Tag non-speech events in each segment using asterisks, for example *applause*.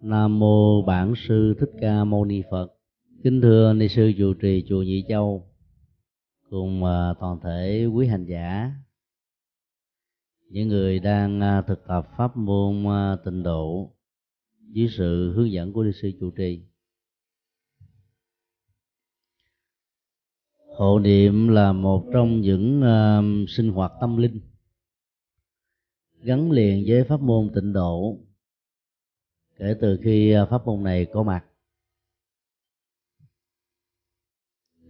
Nam mô Bản sư Thích Ca Mâu Ni Phật. Kính thưa ni sư trụ trì chùa Nhị Châu, cùng à, toàn thể quý hành giả, những người đang à, thực tập pháp môn à, tịnh độ dưới sự hướng dẫn của ni sư trụ trì. Hộ niệm là một trong những sinh hoạt tâm linh, gắn liền với pháp môn tịnh độ kể từ khi ờ, pháp môn này có mặt.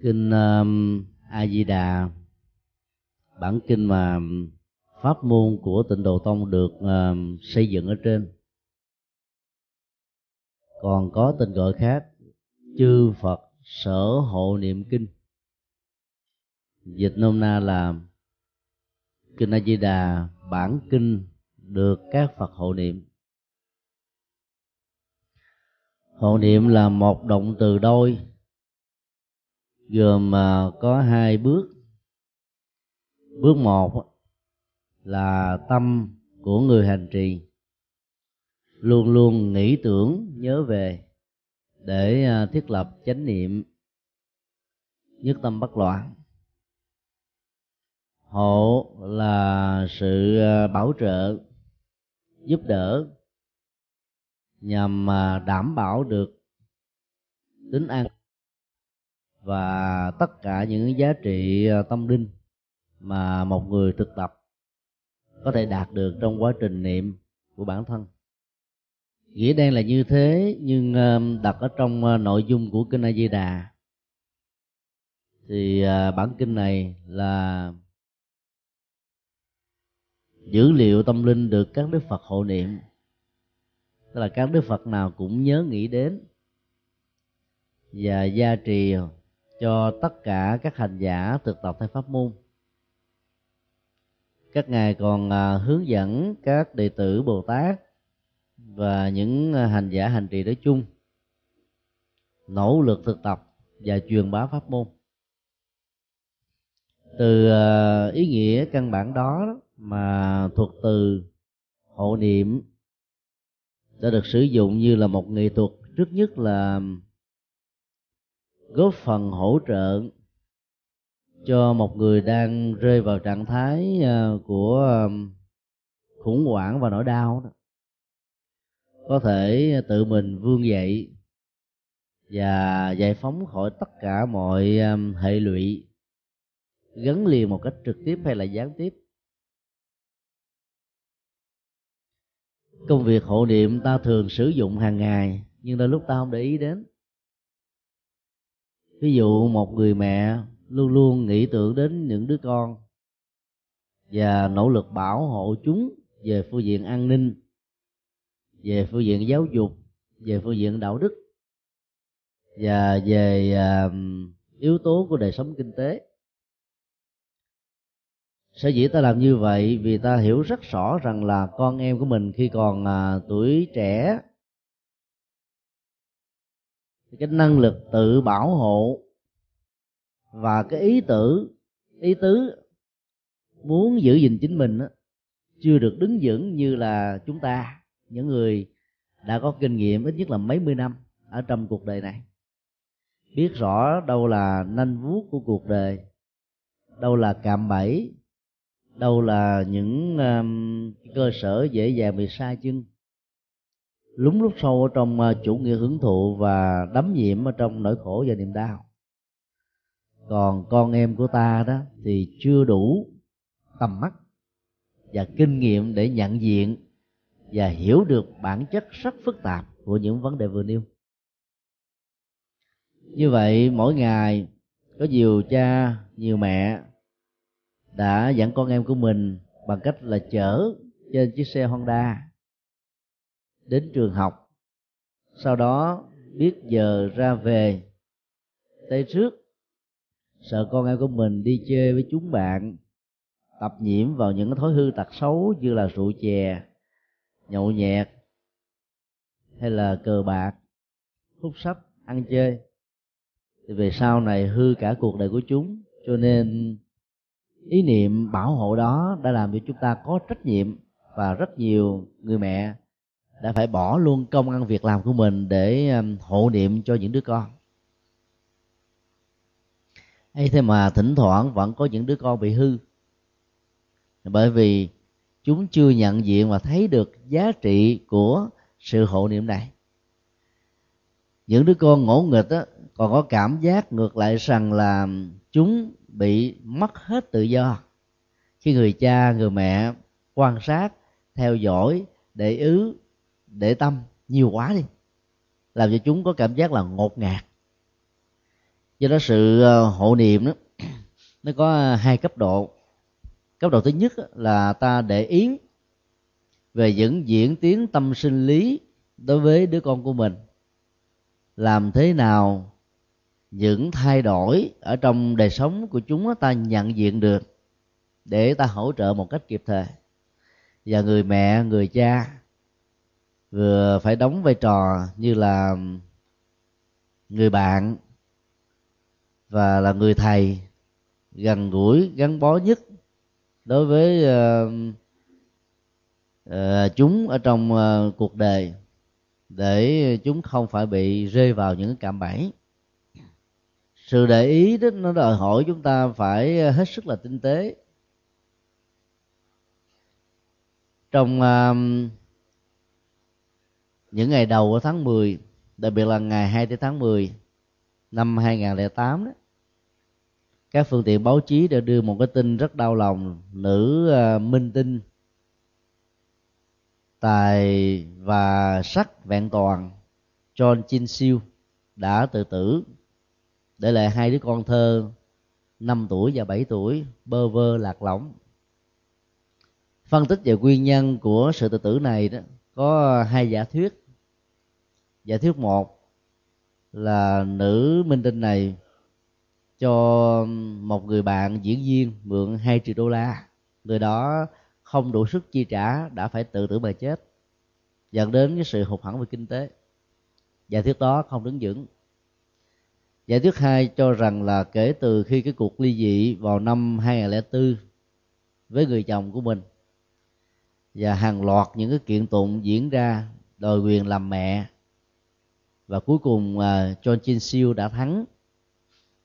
Kinh um, a di đà bản kinh mà pháp môn của tịnh độ tông được uh, xây dựng ở trên. Còn có tên gọi khác chư phật sở hộ niệm kinh. Dịch nôm na là kinh a di đà bản kinh được các phật hộ niệm. Hộ niệm là một động từ đôi, gồm à, có hai bước. Bước một là tâm của người hành trì. Luôn luôn nghĩ tưởng, nhớ về, để à, thiết lập chánh niệm. Nhất tâm bất loạn. Hộ là sự à, bảo trợ, giúp đỡ nhằm mà đảm bảo được tính an và tất cả những giá trị ờ, tâm linh mà một người thực tập có thể đạt được trong quá trình niệm của bản thân. Nghĩa đen là như thế, nhưng ờ, đặt ở trong ờ, nội dung của kinh A Di Đà. Thì bản kinh này là dữ liệu tâm linh được các đức Phật hộ niệm tức là các đức phật nào cũng nhớ nghĩ đến và gia trì cho tất cả các hành giả thực tập theo pháp môn. Các ngài còn à, hướng dẫn các đệ tử bồ tát và những hành giả hành trì nói chung nỗ lực thực tập và truyền bá pháp môn. Từ à, ý nghĩa căn bản đó mà thuộc từ hộ niệm đã được sử dụng như là một nghệ thuật, trước nhất là góp phần hỗ trợ cho một người đang rơi vào trạng thái à, của à, khủng hoảng và nỗi đau đó. Có thể tự mình vươn dậy và giải phóng khỏi tất cả mọi à, hệ lụy, gắn liền một cách trực tiếp hay là gián tiếp. Công việc hộ niệm ta thường sử dụng hàng ngày nhưng đôi lúc ta không để ý đến. Ví dụ một người mẹ luôn luôn nghĩ tưởng đến những đứa con và nỗ lực bảo hộ chúng về phương diện an ninh về phương diện giáo dục về phương diện đạo đức và về uh, yếu tố của đời sống kinh tế sở dĩ ta làm như vậy vì ta hiểu rất rõ rằng là con em của mình khi còn à, tuổi trẻ thì cái năng lực tự bảo hộ và cái ý tử ý tứ muốn giữ gìn chính mình đó, chưa được đứng vững như là chúng ta những người đã có kinh nghiệm ít nhất là mấy mươi năm ở trong cuộc đời này. Biết rõ đâu là nanh vuốt của cuộc đời đâu là cạm bẫy đâu là những um, cơ sở dễ dàng bị sai chân. Lúng lúc sâu ở trong uh, chủ nghĩa hưởng thụ và đắm nhiễm ở trong nỗi khổ và niềm đau. Còn con em của ta đó thì chưa đủ tầm mắt và kinh nghiệm để nhận diện và hiểu được bản chất rất phức tạp của những vấn đề vừa nêu. Như vậy mỗi ngày có nhiều cha nhiều mẹ đã dẫn con em của mình bằng cách là chở trên chiếc xe Honda đến trường học. Sau đó biết giờ ra về, tới trước, sợ con em của mình đi chơi với chúng bạn, tập nhiễm vào những thói hư tật xấu như là rượu chè, nhậu nhẹt hay là cờ bạc, hút sách ăn chơi. Thì về sau này hư cả cuộc đời của chúng, cho nên ý niệm bảo hộ đó đã làm cho chúng ta có trách nhiệm và rất nhiều người mẹ đã phải bỏ luôn công ăn việc làm của mình để um, hộ niệm cho những đứa con. Ấy thế mà thỉnh thoảng vẫn có những đứa con bị hư. Bởi vì chúng chưa nhận diện và thấy được giá trị của sự hộ niệm này. Những đứa con ngỗ nghịch á, còn có cảm giác ngược lại rằng là chúng bị mất hết tự do. Khi người cha, người mẹ quan sát, theo dõi, để ứ để tâm nhiều quá đi, làm cho chúng có cảm giác là ngột ngạt. Do đó sự ờ, hộ niệm đó *clears throat* nó có hai cấp độ. Cấp độ thứ nhất là ta để ý về những diễn tiến tâm sinh lý đối với đứa con của mình. Làm thế nào những thay đổi ở trong đời sống của chúng ta nhận diện được để ta hỗ trợ một cách kịp thời. Và người mẹ người cha vừa phải đóng vai trò như là người bạn và là người thầy gần gũi gắn bó nhất đối với uh, uh, chúng ở trong uh, cuộc đời để chúng không phải bị rơi vào những cạm bẫy sự để ý đó nó đòi hỏi chúng ta phải ờ, hết sức là tinh tế. Trong uh, những ngày đầu của tháng 10 đặc biệt là ngày 2 tháng 10 năm 2008 đó các phương tiện báo chí đã đưa một cái tin rất đau lòng nữ uh, minh tinh tài và sắc vẹn toàn John Chin Siêu đã tự tử để lại hai đứa con thơ 5 tuổi và 7 tuổi, bơ vơ, lạc lõng. Phân tích về nguyên nhân của sự tự tử này đó, có hai giả thuyết. Giả thuyết một là nữ minh tinh này cho một người bạn diễn viên mượn 2 triệu đô la. Người đó không đủ sức chi trả, đã phải tự tử mà chết. Dẫn đến cái sự hụt hẫng về kinh tế. Giả thuyết đó không đứng vững giả thuyết hai cho rằng là kể từ khi cái cuộc ly dị vào năm 2004 với người chồng của mình và hàng loạt những cái kiện tụng diễn ra đòi quyền làm mẹ. Và cuối cùng à, uh, John Chin Siêu đã thắng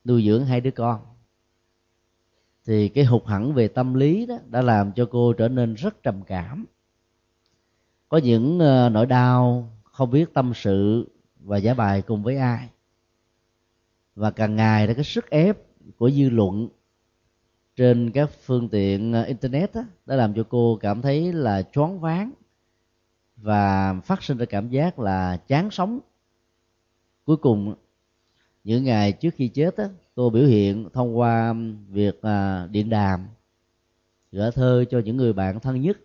nuôi dưỡng hai đứa con. Thì cái hụt hẳn về tâm lý đó đã làm cho cô trở nên rất trầm cảm. Có những uh, nỗi đau không biết tâm sự và giải bài cùng với ai và càng ngày đó cái sức ép của dư luận trên các phương tiện ờ, internet đó, đã làm cho cô cảm thấy là choáng váng và phát sinh ra cảm giác là chán sống. Cuối cùng những ngày trước khi chết đó, cô biểu hiện thông qua việc ờ, điện đàm gửi thơ cho những người bạn thân nhất.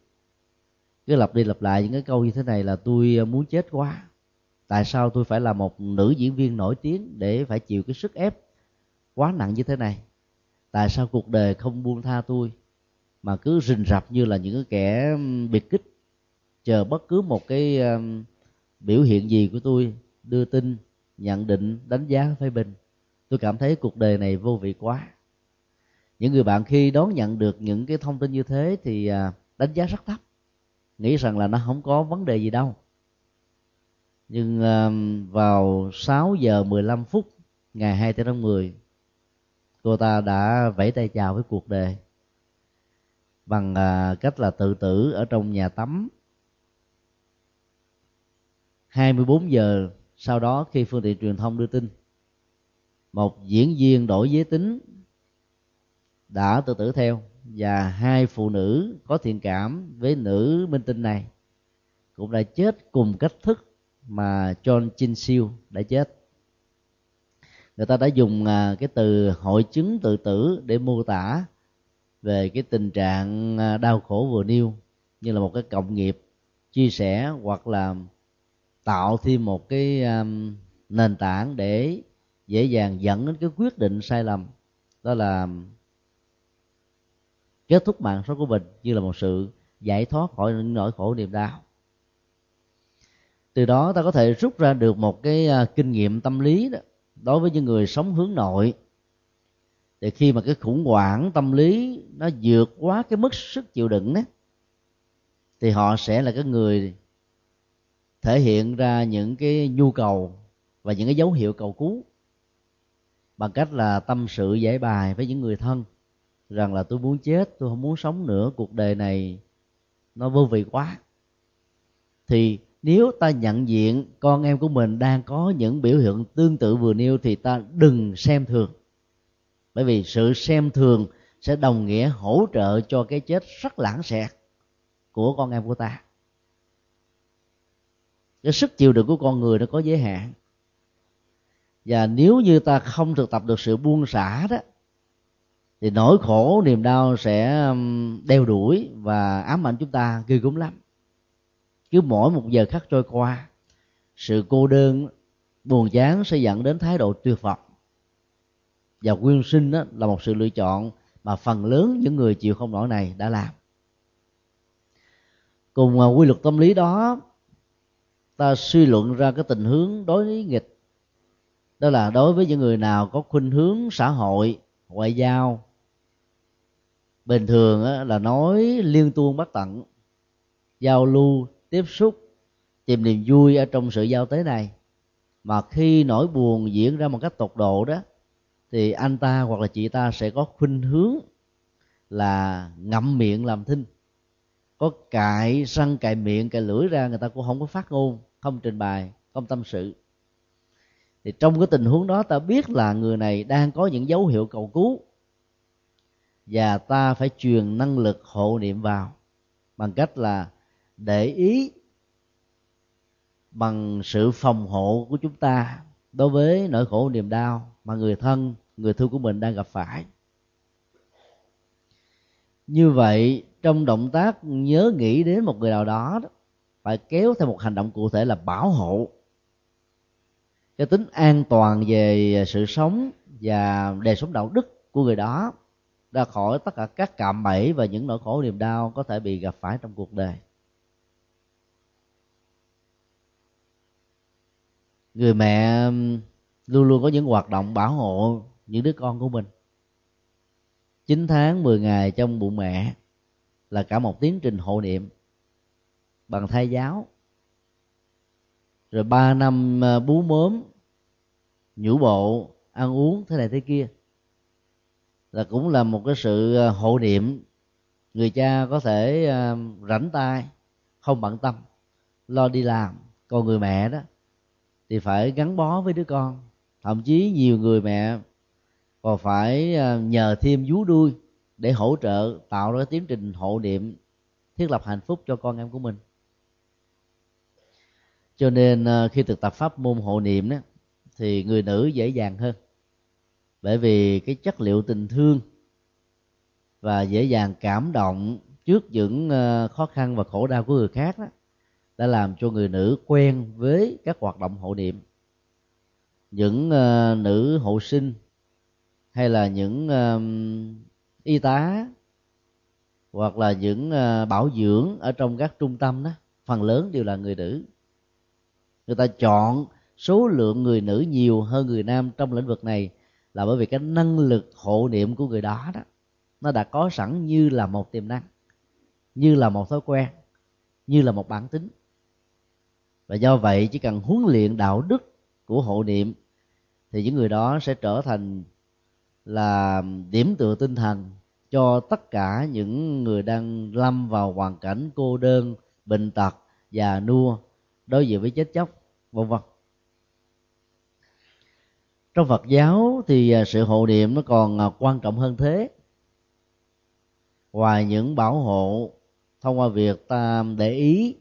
Cứ lặp đi lặp lại những cái câu như thế này là tôi ờ, muốn chết quá tại sao tôi phải là một nữ diễn viên nổi tiếng để phải chịu cái sức ép quá nặng như thế này? Tại sao cuộc đời không buông tha tôi, mà cứ rình rập như là những cái kẻ biệt kích, chờ bất cứ một cái biểu hiện gì của tôi đưa tin, nhận định, đánh giá, phê bình? Tôi cảm thấy cuộc đời này vô vị quá. Những người bạn khi đón nhận được những cái thông tin như thế thì à, đánh giá rất thấp, nghĩ rằng là nó không có vấn đề gì đâu nhưng vào 6 giờ 15 phút ngày 2 tháng 10 cô ta đã vẫy tay chào với cuộc đời bằng à, cách là tự tử ở trong nhà tắm. 24 giờ sau đó khi phương tiện truyền thông đưa tin, một diễn viên đổi giới tính đã tự tử theo và hai phụ nữ có thiện cảm với nữ minh tinh này cũng đã chết cùng cách thức mà John Chin Siêu đã chết. Người ta đã dùng à, cái từ hội chứng tự tử để mô tả về cái tình trạng à, đau khổ vừa nêu như là một cái cộng nghiệp chia sẻ hoặc là tạo thêm một cái um, nền tảng để dễ dàng dẫn đến cái quyết định sai lầm. Đó là kết thúc mạng sống của mình như là một sự giải thoát khỏi những nỗi khổ niềm đau từ đó ta có thể rút ra được một cái à, kinh nghiệm tâm lý đó, đối với những người sống hướng nội. Thì khi mà cái khủng hoảng tâm lý nó vượt quá cái mức sức chịu đựng đó thì họ sẽ là cái người thể hiện ra những cái nhu cầu và những cái dấu hiệu cầu cứu bằng cách là tâm sự giải bài với những người thân, rằng là tôi muốn chết, tôi không muốn sống nữa, cuộc đời này nó vô vị quá. Thì nếu ta nhận diện con em của mình đang có những biểu hiện tương tự vừa nêu thì ta đừng xem thường. Bởi vì sự xem thường sẽ đồng nghĩa hỗ trợ cho cái chết rất lãng xẹt của con em của ta. Cái sức chịu đựng của con người nó có giới hạn. Và nếu như ta không thực tập được sự buông xả đó, thì nỗi khổ, niềm đau sẽ đeo đuổi và ám ảnh chúng ta ghê gớm lắm cứ mỗi một giờ khắc trôi qua, sự cô đơn, buồn chán sẽ dẫn đến thái độ tuyệt vọng. Và quyên sinh đó là một sự lựa chọn mà phần lớn những người chịu không nổi này đã làm. Cùng à, quy luật tâm lý đó, ta suy luận ra cái tình hướng đối nghịch. Đó là đối với những người nào có khuynh hướng xã hội, ngoại giao, bình thường là nói liên tuôn bất tận giao lưu tiếp xúc tìm niềm vui ở trong sự giao tế này. Mà khi nỗi buồn diễn ra một cách tột độ đó, thì anh ta hoặc là chị ta sẽ có khuynh hướng là ngậm miệng làm thinh. Có cài răng cài miệng, cài lưỡi ra, người ta cũng không có phát ngôn, không trình bày, không tâm sự. Thì trong cái tình huống đó, ta biết là người này đang có những dấu hiệu cầu cứu. Và ta phải truyền năng lực hộ niệm vào bằng cách là để ý bằng sự phòng hộ của chúng ta đối với nỗi khổ niềm đau mà người thân, người thương của mình đang gặp phải. Như vậy, trong động tác nhớ nghĩ đến một người nào đó, phải kéo theo một hành động cụ thể là bảo hộ. Cái tính an toàn về sự sống và đời sống đạo đức của người đó ra khỏi tất cả các cạm bẫy và những nỗi khổ niềm đau có thể bị gặp phải trong cuộc đời. Người mẹ um, luôn luôn có những hoạt động bảo hộ những đứa con của mình. 9 tháng 10 ngày trong bụng mẹ là cả một tiến trình hộ niệm bằng thai giáo. Rồi ba năm ờ, bú mớm nhũ bộ, ăn uống thế này thế kia là cũng là một cái sự ờ, hộ niệm người cha có thể ờ, rảnh tay, không bận tâm, lo đi làm. Còn người mẹ đó thì phải gắn bó với đứa con. Thậm chí nhiều người mẹ còn phải ờ, nhờ thêm vú đuôi để hỗ trợ, tạo ra tiến trình hộ niệm, thiết lập hạnh phúc cho con em của mình. Cho nên ờ, khi thực tập pháp môn hộ niệm đó, thì người nữ dễ dàng hơn. Bởi vì cái chất liệu tình thương và dễ dàng cảm động trước những ờ, khó khăn và khổ đau của người khác đó đã làm cho người nữ quen với các hoạt động hộ niệm. Những uh, nữ hộ sinh hay là những uh, y tá hoặc là những uh, bảo dưỡng ở trong các trung tâm đó phần lớn đều là người nữ. Người ta chọn số lượng người nữ nhiều hơn người nam trong lĩnh vực này là bởi vì cái năng lực hộ niệm của người đó đó nó đã có sẵn như là một tiềm năng như là một thói quen như là một bản tính và do vậy chỉ cần huấn luyện đạo đức của hộ niệm, thì những người đó sẽ trở thành là điểm tựa tinh thần cho tất cả những người đang lâm vào hoàn cảnh cô đơn, bệnh tật già nua, đối diện với chết chóc, vân vân. Trong Phật giáo thì à, sự hộ niệm nó còn à, quan trọng hơn thế. Ngoài những bảo hộ thông qua việc ta để ý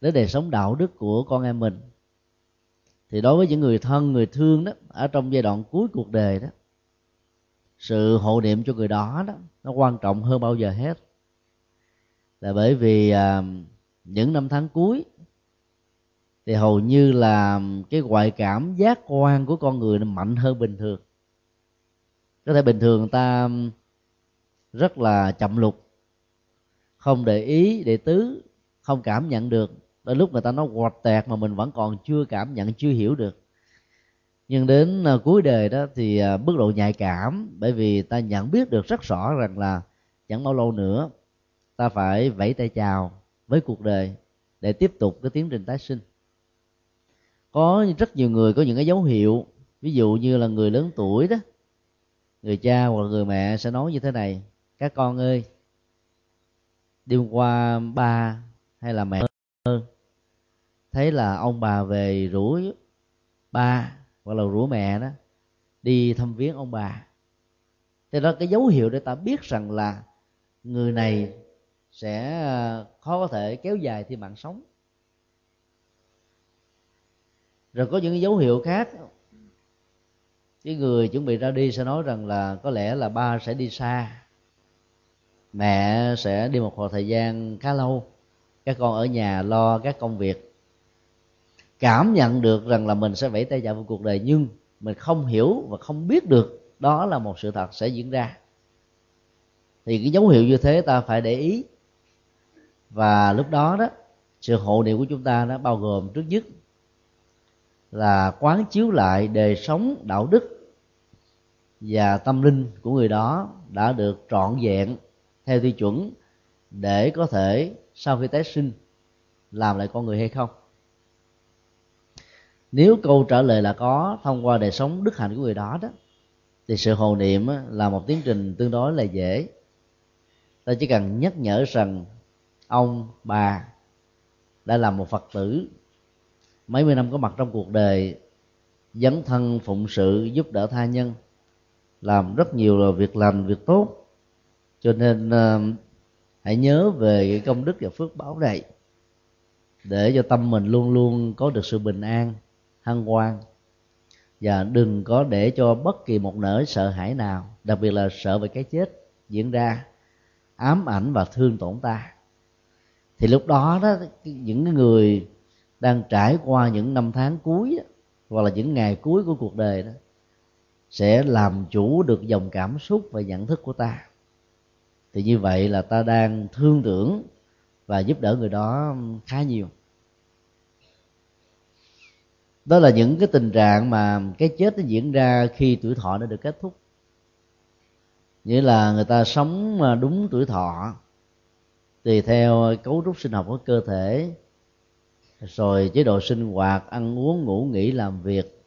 đến đời sống đạo đức của con em mình. Thì đối với những người thân người thương đó ở trong giai đoạn cuối cuộc đời đó sự hộ niệm cho người đó đó nó quan trọng hơn bao giờ hết. Là bởi vì à, những năm tháng cuối thì hầu như là cái ngoại cảm giác quan của con người nó mạnh hơn bình thường. Có thể bình thường ta rất là chậm lục không để ý để tứ không cảm nhận được đôi lúc người ta nói quạt tẹt mà mình vẫn còn chưa cảm nhận, chưa hiểu được. Nhưng đến à, cuối đời đó thì à, mức độ nhạy cảm, bởi vì ta nhận biết được rất rõ rằng là chẳng bao lâu nữa ta phải vẫy tay chào với cuộc đời để tiếp tục cái tiến trình tái sinh. Có rất nhiều người có những cái dấu hiệu, ví dụ như là người lớn tuổi đó, người cha hoặc người mẹ sẽ nói như thế này, các con ơi, đêm qua ba hay là mẹ thấy là ông bà về rủ ba, hoặc là rủ mẹ đó, đi thăm viếng ông bà. Thế đó, cái dấu hiệu để ta biết rằng là người này sẽ ờ, khó có thể kéo dài thêm mạng sống. Rồi có những dấu hiệu khác. Cái người chuẩn bị ra đi sẽ nói rằng là có lẽ là ba sẽ đi xa, mẹ sẽ đi một khoảng thời gian khá lâu các con ở nhà lo các công việc, cảm nhận được rằng là mình sẽ vẫy tay chào vào cuộc đời, nhưng mình không hiểu và không biết được đó là một sự thật sẽ diễn ra. Thì cái dấu hiệu như thế ta phải để ý. Và lúc đó đó, sự hộ niệm của chúng ta nó bao gồm trước nhất là quán chiếu lại đời sống, đạo đức và tâm linh của người đó đã được trọn vẹn theo tiêu chuẩn để có thể sau khi tái sinh, làm lại con người hay không? Nếu câu trả lời là có, thông qua đời sống đức hạnh của người đó đó, thì sự hồ niệm là một tiến trình tương đối là dễ. Ta chỉ cần nhắc nhở rằng ông, bà đã là một phật tử, mấy mươi năm có mặt trong cuộc đời, dấn thân phụng sự giúp đỡ tha nhân, làm rất nhiều việc lành, việc tốt. Cho nên hãy nhớ về cái công đức và phước báo này để cho tâm mình luôn luôn có được sự bình an, hân hoan. Và đừng có để cho bất kỳ một nỗi sợ hãi nào, đặc biệt là sợ về cái chết, diễn ra ám ảnh và thương tổn ta. Thì lúc đó đó, những người đang trải qua những năm tháng cuối hoặc là những ngày cuối của cuộc đời đó, sẽ làm chủ được dòng cảm xúc và nhận thức của ta thì như vậy là ta đang thương tưởng và giúp đỡ người đó khá nhiều. Đó là những cái tình trạng mà cái chết nó diễn ra khi tuổi thọ đã được kết thúc. Nghĩa là người ta sống đúng tuổi thọ tùy theo cấu trúc sinh học của cơ thể, rồi chế độ sinh hoạt, ăn uống, ngủ nghỉ, làm việc.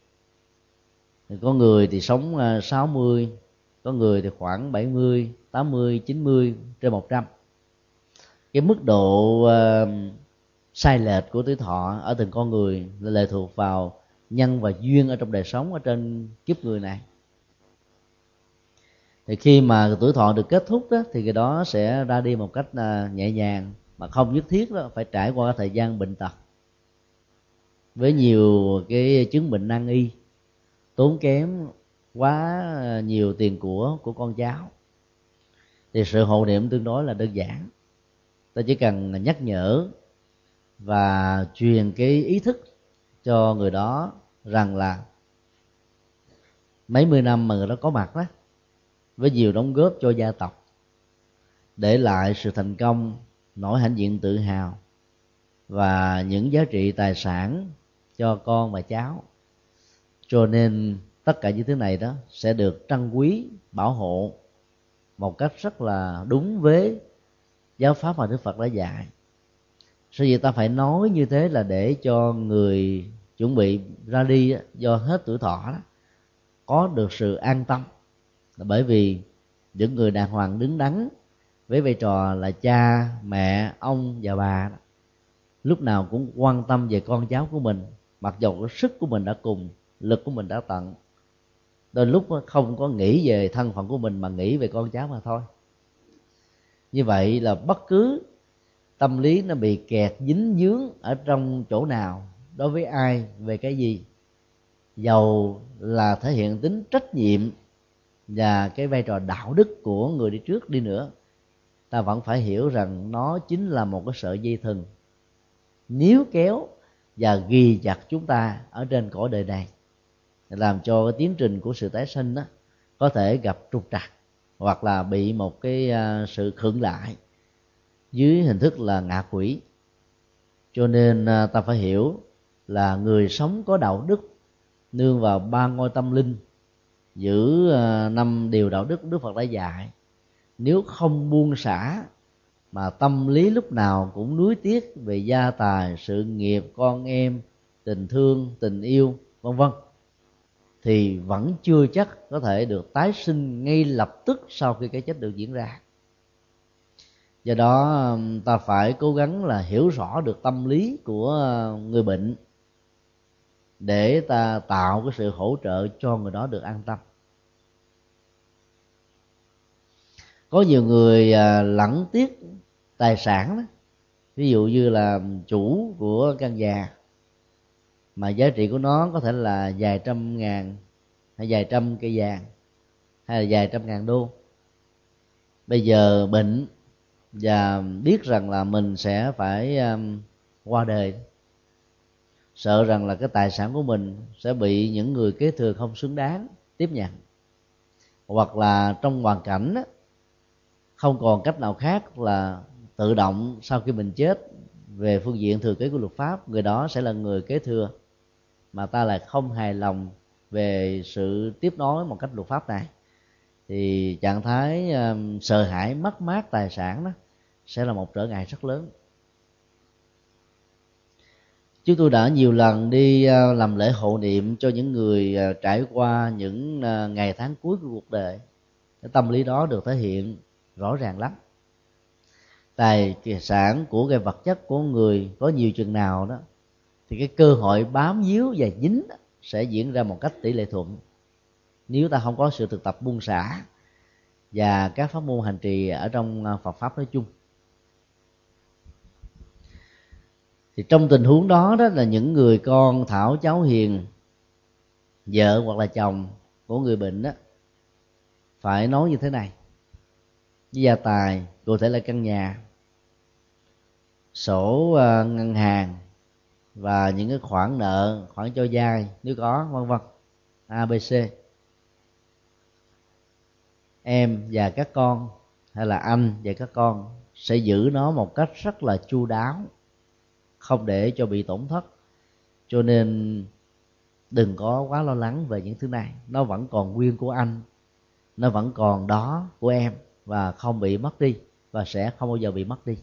Có người thì sống à, 60 có người thì khoảng 70 80 90 trên 100 cái mức độ uh, sai lệch của tuổi thọ ở từng con người là lệ thuộc vào nhân và duyên ở trong đời sống ở trên kiếp người này. Thì khi mà tuổi thọ được kết thúc đó thì cái đó sẽ ra đi một cách uh, nhẹ nhàng mà không nhất thiết đó phải trải qua thời gian bệnh tật. Với nhiều cái chứng bệnh nan y tốn kém quá nhiều tiền của của con cháu. Thì sự hộ niệm tương đối là đơn giản. Ta chỉ cần nhắc nhở và truyền cái ý thức cho người đó rằng là mấy mươi năm mà người đó có mặt đó, với nhiều đóng góp cho gia tộc, để lại sự thành công nỗi hãnh diện tự hào và những giá trị tài sản cho con và cháu. Cho nên tất cả những thứ này đó sẽ được trân quý bảo hộ một cách rất là đúng với giáo pháp mà đức phật đã dạy. Sự gì ta phải nói như thế là để cho người chuẩn bị ra đi do hết tuổi thọ đó có được sự an tâm? Là bởi vì những người đàng hoàng đứng đắn với vai trò là cha mẹ ông và bà đó, lúc nào cũng quan tâm về con cháu của mình mặc dù cái sức của mình đã cùng lực của mình đã tận đôi lúc không có nghĩ về thân phận của mình mà nghĩ về con cháu mà thôi. Như vậy là bất cứ tâm lý nó bị kẹt dính dướng ở trong chỗ nào đối với ai, về cái gì, dầu là thể hiện tính trách nhiệm và cái vai trò đạo đức của người đi trước đi nữa, ta vẫn phải hiểu rằng nó chính là một cái sợi dây thừng níu kéo và ghi chặt chúng ta ở trên cõi đời này làm cho cái tiến trình của sự tái sinh đó có thể gặp trục trặc hoặc là bị một cái à, sự khựng lại dưới hình thức là ngạ quỷ. Cho nên à, ta phải hiểu là người sống có đạo đức, nương vào ba ngôi tâm linh, giữ à, năm điều đạo đức đức phật đã dạy. Nếu không buông xả, mà tâm lý lúc nào cũng nuối tiếc về gia tài, sự nghiệp, con em, tình thương, tình yêu, vân vân thì vẫn chưa chắc có thể được tái sinh ngay lập tức sau khi cái chết được diễn ra. Do đó um, ta phải cố gắng là hiểu rõ được tâm lý của uh, người bệnh để ta tạo cái sự hỗ trợ cho người đó được an tâm. Có nhiều người uh, lẫn lẳng tiếc tài sản đó, ví dụ như là um, chủ của căn nhà mà giá trị của nó có thể là vài trăm ngàn hay vài trăm cây vàng hay là vài trăm ngàn đô. Bây giờ bệnh và biết rằng là mình sẽ phải um, qua đời. Sợ rằng là cái tài sản của mình sẽ bị những người kế thừa không xứng đáng. Tiếp nhận hoặc là trong hoàn cảnh đó, không còn cách nào khác là tự động sau khi mình chết về phương diện thừa kế của luật pháp người đó sẽ là người kế thừa mà ta lại không hài lòng về sự tiếp nối một cách luật pháp này thì trạng thái um, sợ hãi mất mát tài sản đó sẽ là một trở ngại rất lớn. Chúng tôi đã nhiều lần đi uh, làm lễ hộ niệm cho những người uh, trải qua những uh, ngày tháng cuối của cuộc đời. Cái tâm lý đó được thể hiện rõ ràng lắm. Tài sản của cái vật chất của người có nhiều chừng nào đó thì cái cơ hội bám víu và dính sẽ diễn ra một cách tỷ lệ thuận. Nếu ta không có sự thực tập buông xả và các pháp môn hành trì ở trong à, Phật pháp nói chung. Thì trong tình huống đó đó là những người con thảo, cháu hiền, vợ hoặc là chồng của người bệnh đó, phải nói như thế này. Gia tài, cụ thể là căn nhà, sổ à, ngân hàng và những cái khoản nợ, khoản cho vay, nếu có, vân vân. Abc em và các con, hay là anh và các con, sẽ giữ nó một cách rất là chu đáo, không để cho bị tổn thất. Cho nên đừng có quá lo lắng về những thứ này. Nó vẫn còn nguyên của anh, nó vẫn còn đó của em và không bị mất đi và sẽ không bao giờ bị mất đi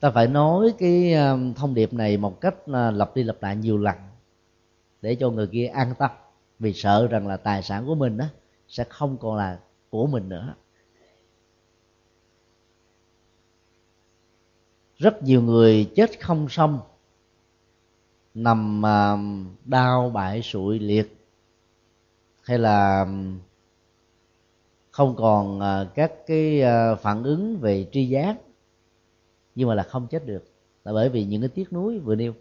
ta phải nói cái ờ, thông điệp này một cách ờ, lặp đi lặp lại nhiều lần để cho người kia an tâm. Vì sợ rằng là tài sản của mình đó sẽ không còn là của mình nữa. Rất nhiều người chết không xong, nằm ờ, đau bại sụi liệt hay là không còn các cái phản ứng về tri giác nhưng mà là không chết được. Là bởi vì những cái tiếc nuối vừa nêu.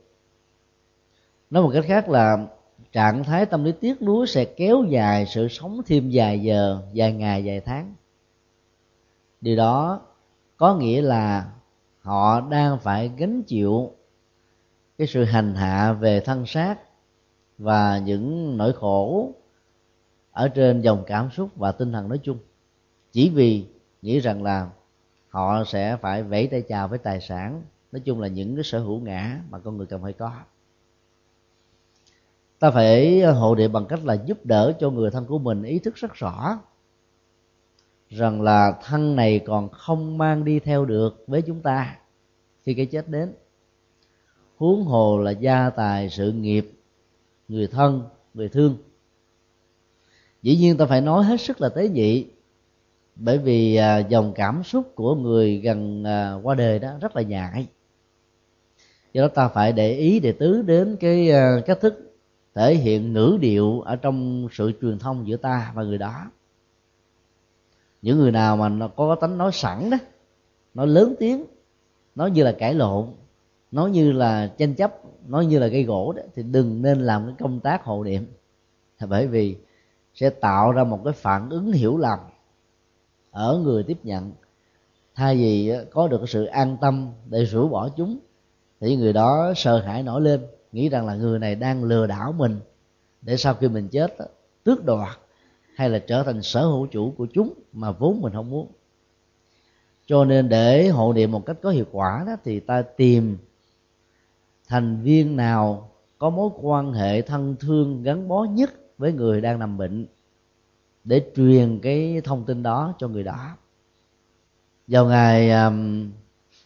Nói một cách khác là trạng thái tâm lý tiếc nuối sẽ kéo dài sự sống thêm vài giờ, vài ngày, vài tháng. Điều đó có nghĩa là họ đang phải gánh chịu cái sự hành hạ về thân xác và những nỗi khổ ở trên dòng cảm xúc và tinh thần nói chung. Chỉ vì nghĩ rằng là họ sẽ phải vẫy tay chào với tài sản. Nói chung là những cái sở hữu ngã mà con người cần phải có. Ta phải hộ niệm bằng cách là giúp đỡ cho người thân của mình ý thức rất rõ rằng là thân này còn không mang đi theo được với chúng ta khi cái chết đến. Huống hồ là gia tài, sự nghiệp, người thân, người thương. Dĩ nhiên ta phải nói hết sức là tế nhị bởi vì à, dòng cảm xúc của người gần à, qua đời đó rất là nhạy. Do đó ta phải để ý để tứ đến cái à, cách thức thể hiện ngữ điệu ở trong sự truyền thông giữa ta và người đó. Những người nào mà nó có tánh nói sẵn đó nói lớn tiếng nói như là cãi lộn nói như là tranh chấp nói như là gây gỗ đó thì đừng nên làm cái công tác hộ niệm. *laughs* Bởi vì sẽ tạo ra một cái phản ứng hiểu lầm ở người tiếp nhận. Thay vì ờ, có được sự an tâm để rũ bỏ chúng, thì người đó sợ hãi nổi lên, nghĩ rằng là người này đang lừa đảo mình, để sau khi mình chết ờ, tước đoạt hay là trở thành sở hữu chủ của chúng mà vốn mình không muốn. Cho nên để hộ niệm một cách có hiệu quả đó, thì ta tìm thành viên nào có mối quan hệ thân thương gắn bó nhất với người đang nằm bệnh để truyền cái thông tin đó cho người đó. Vào ngày um,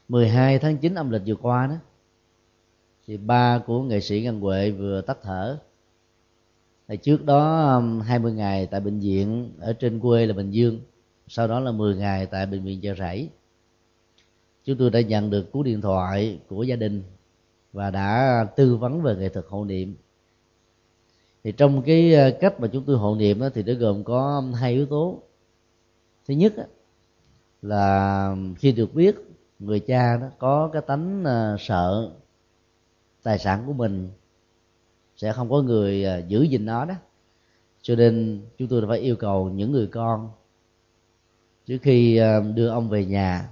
12 tháng 9 âm lịch vừa qua đó, thì ba của nghệ sĩ Ngân Huệ vừa tắt thở. Thì trước đó um, 20 ngày tại bệnh viện ở trên quê là Bình Dương, sau đó là 10 ngày tại bệnh viện chợ rẫy. Chúng tôi đã nhận được cú điện thoại của gia đình và đã tư vấn về nghệ thuật hộ niệm thì trong cái ờ, cách mà chúng tôi hộ niệm đó, thì nó gồm có hai yếu tố. Thứ nhất là khi được biết người cha đó có cái tánh ờ, sợ tài sản của mình sẽ không có người ờ, giữ gìn nó đó. Cho nên chúng tôi phải yêu cầu những người con trước khi đưa ông về nhà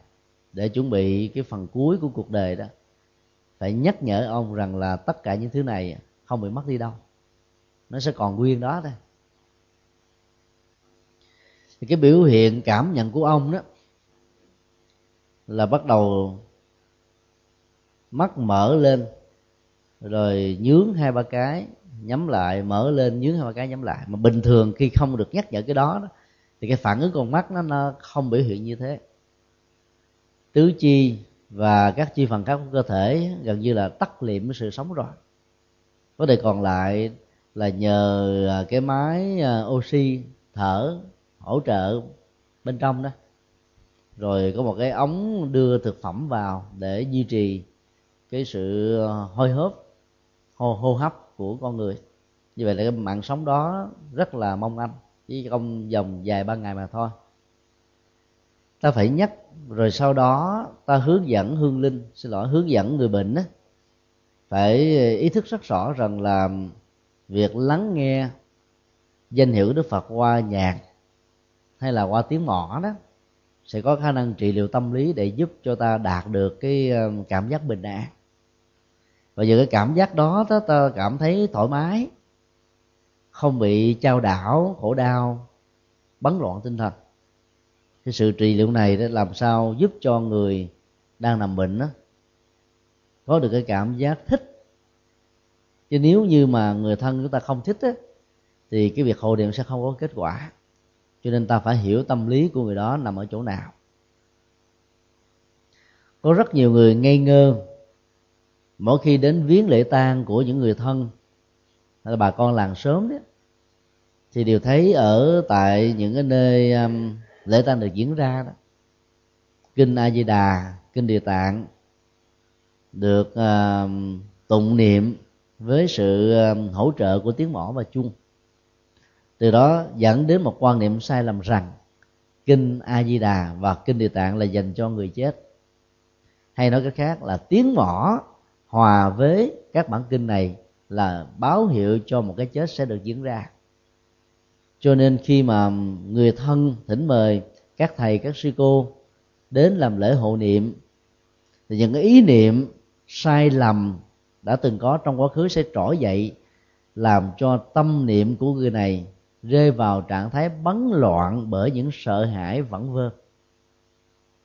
để chuẩn bị cái phần cuối của cuộc đời đó phải nhắc nhở ông rằng là tất cả những thứ này không bị mất đi đâu nó sẽ còn nguyên đó thôi. Thì cái biểu hiện cảm nhận của ông đó là bắt đầu mắt mở lên rồi nhướng hai ba cái nhắm lại mở lên nhướng hai ba cái nhắm lại. Mà bình thường khi không được nhắc nhở cái đó, đó thì cái phản ứng con mắt nó, nó không biểu hiện như thế. Tứ chi và các chi phần khác của cơ thể gần như là tắt liệm sự sống rồi. Vấn đề còn lại là nhờ à, cái máy à, oxy thở hỗ trợ bên trong đó. Rồi có một cái ống đưa thực phẩm vào để duy trì cái sự à, hôi hớp hô, hô hấp của con người. Như vậy là cái mạng sống đó rất là mong manh chỉ trong vòng vài ba ngày mà thôi. Ta phải nhắc rồi sau đó ta hướng dẫn hương linh xin lỗi hướng dẫn người bệnh đó, phải ý thức rất rõ rằng là việc lắng nghe danh hiệu đức phật qua nhạc hay là qua tiếng mỏ đó sẽ có khả năng trị liệu tâm lý để giúp cho ta đạt được cái ờ, cảm giác bình an. Và giờ cái cảm giác đó ta cảm thấy thoải mái, không bị trao đảo, khổ đau, bấn loạn tinh thần. Cái sự trị liệu này để làm sao giúp cho người đang nằm bệnh đó có được cái cảm giác thích chứ nếu như mà người thân chúng ta không thích á, thì cái việc hộ niệm sẽ không có kết quả. Cho nên ta phải hiểu tâm lý của người đó nằm ở chỗ nào. Có rất nhiều người ngây ngơ. Mỗi khi đến viếng lễ tang của những người thân hay là bà con làng sớm đấy thì đều thấy ở tại những cái nơi um, lễ tang được diễn ra đó kinh a di đà kinh địa tạng được uh, tụng niệm với sự ờ, hỗ trợ của tiếng mõ và chung từ đó dẫn đến một quan niệm sai lầm rằng kinh a di đà và kinh địa tạng là dành cho người chết. Hay nói cách khác là tiếng mõ hòa với các bản kinh này là báo hiệu cho một cái chết sẽ được diễn ra. Cho nên khi mà người thân thỉnh mời các thầy, các sư cô đến làm lễ hộ niệm, thì những cái ý niệm sai lầm đã từng có trong quá khứ sẽ trỗi dậy, làm cho tâm niệm của người này rơi vào trạng thái bấn loạn bởi những sợ hãi vẩn vơ.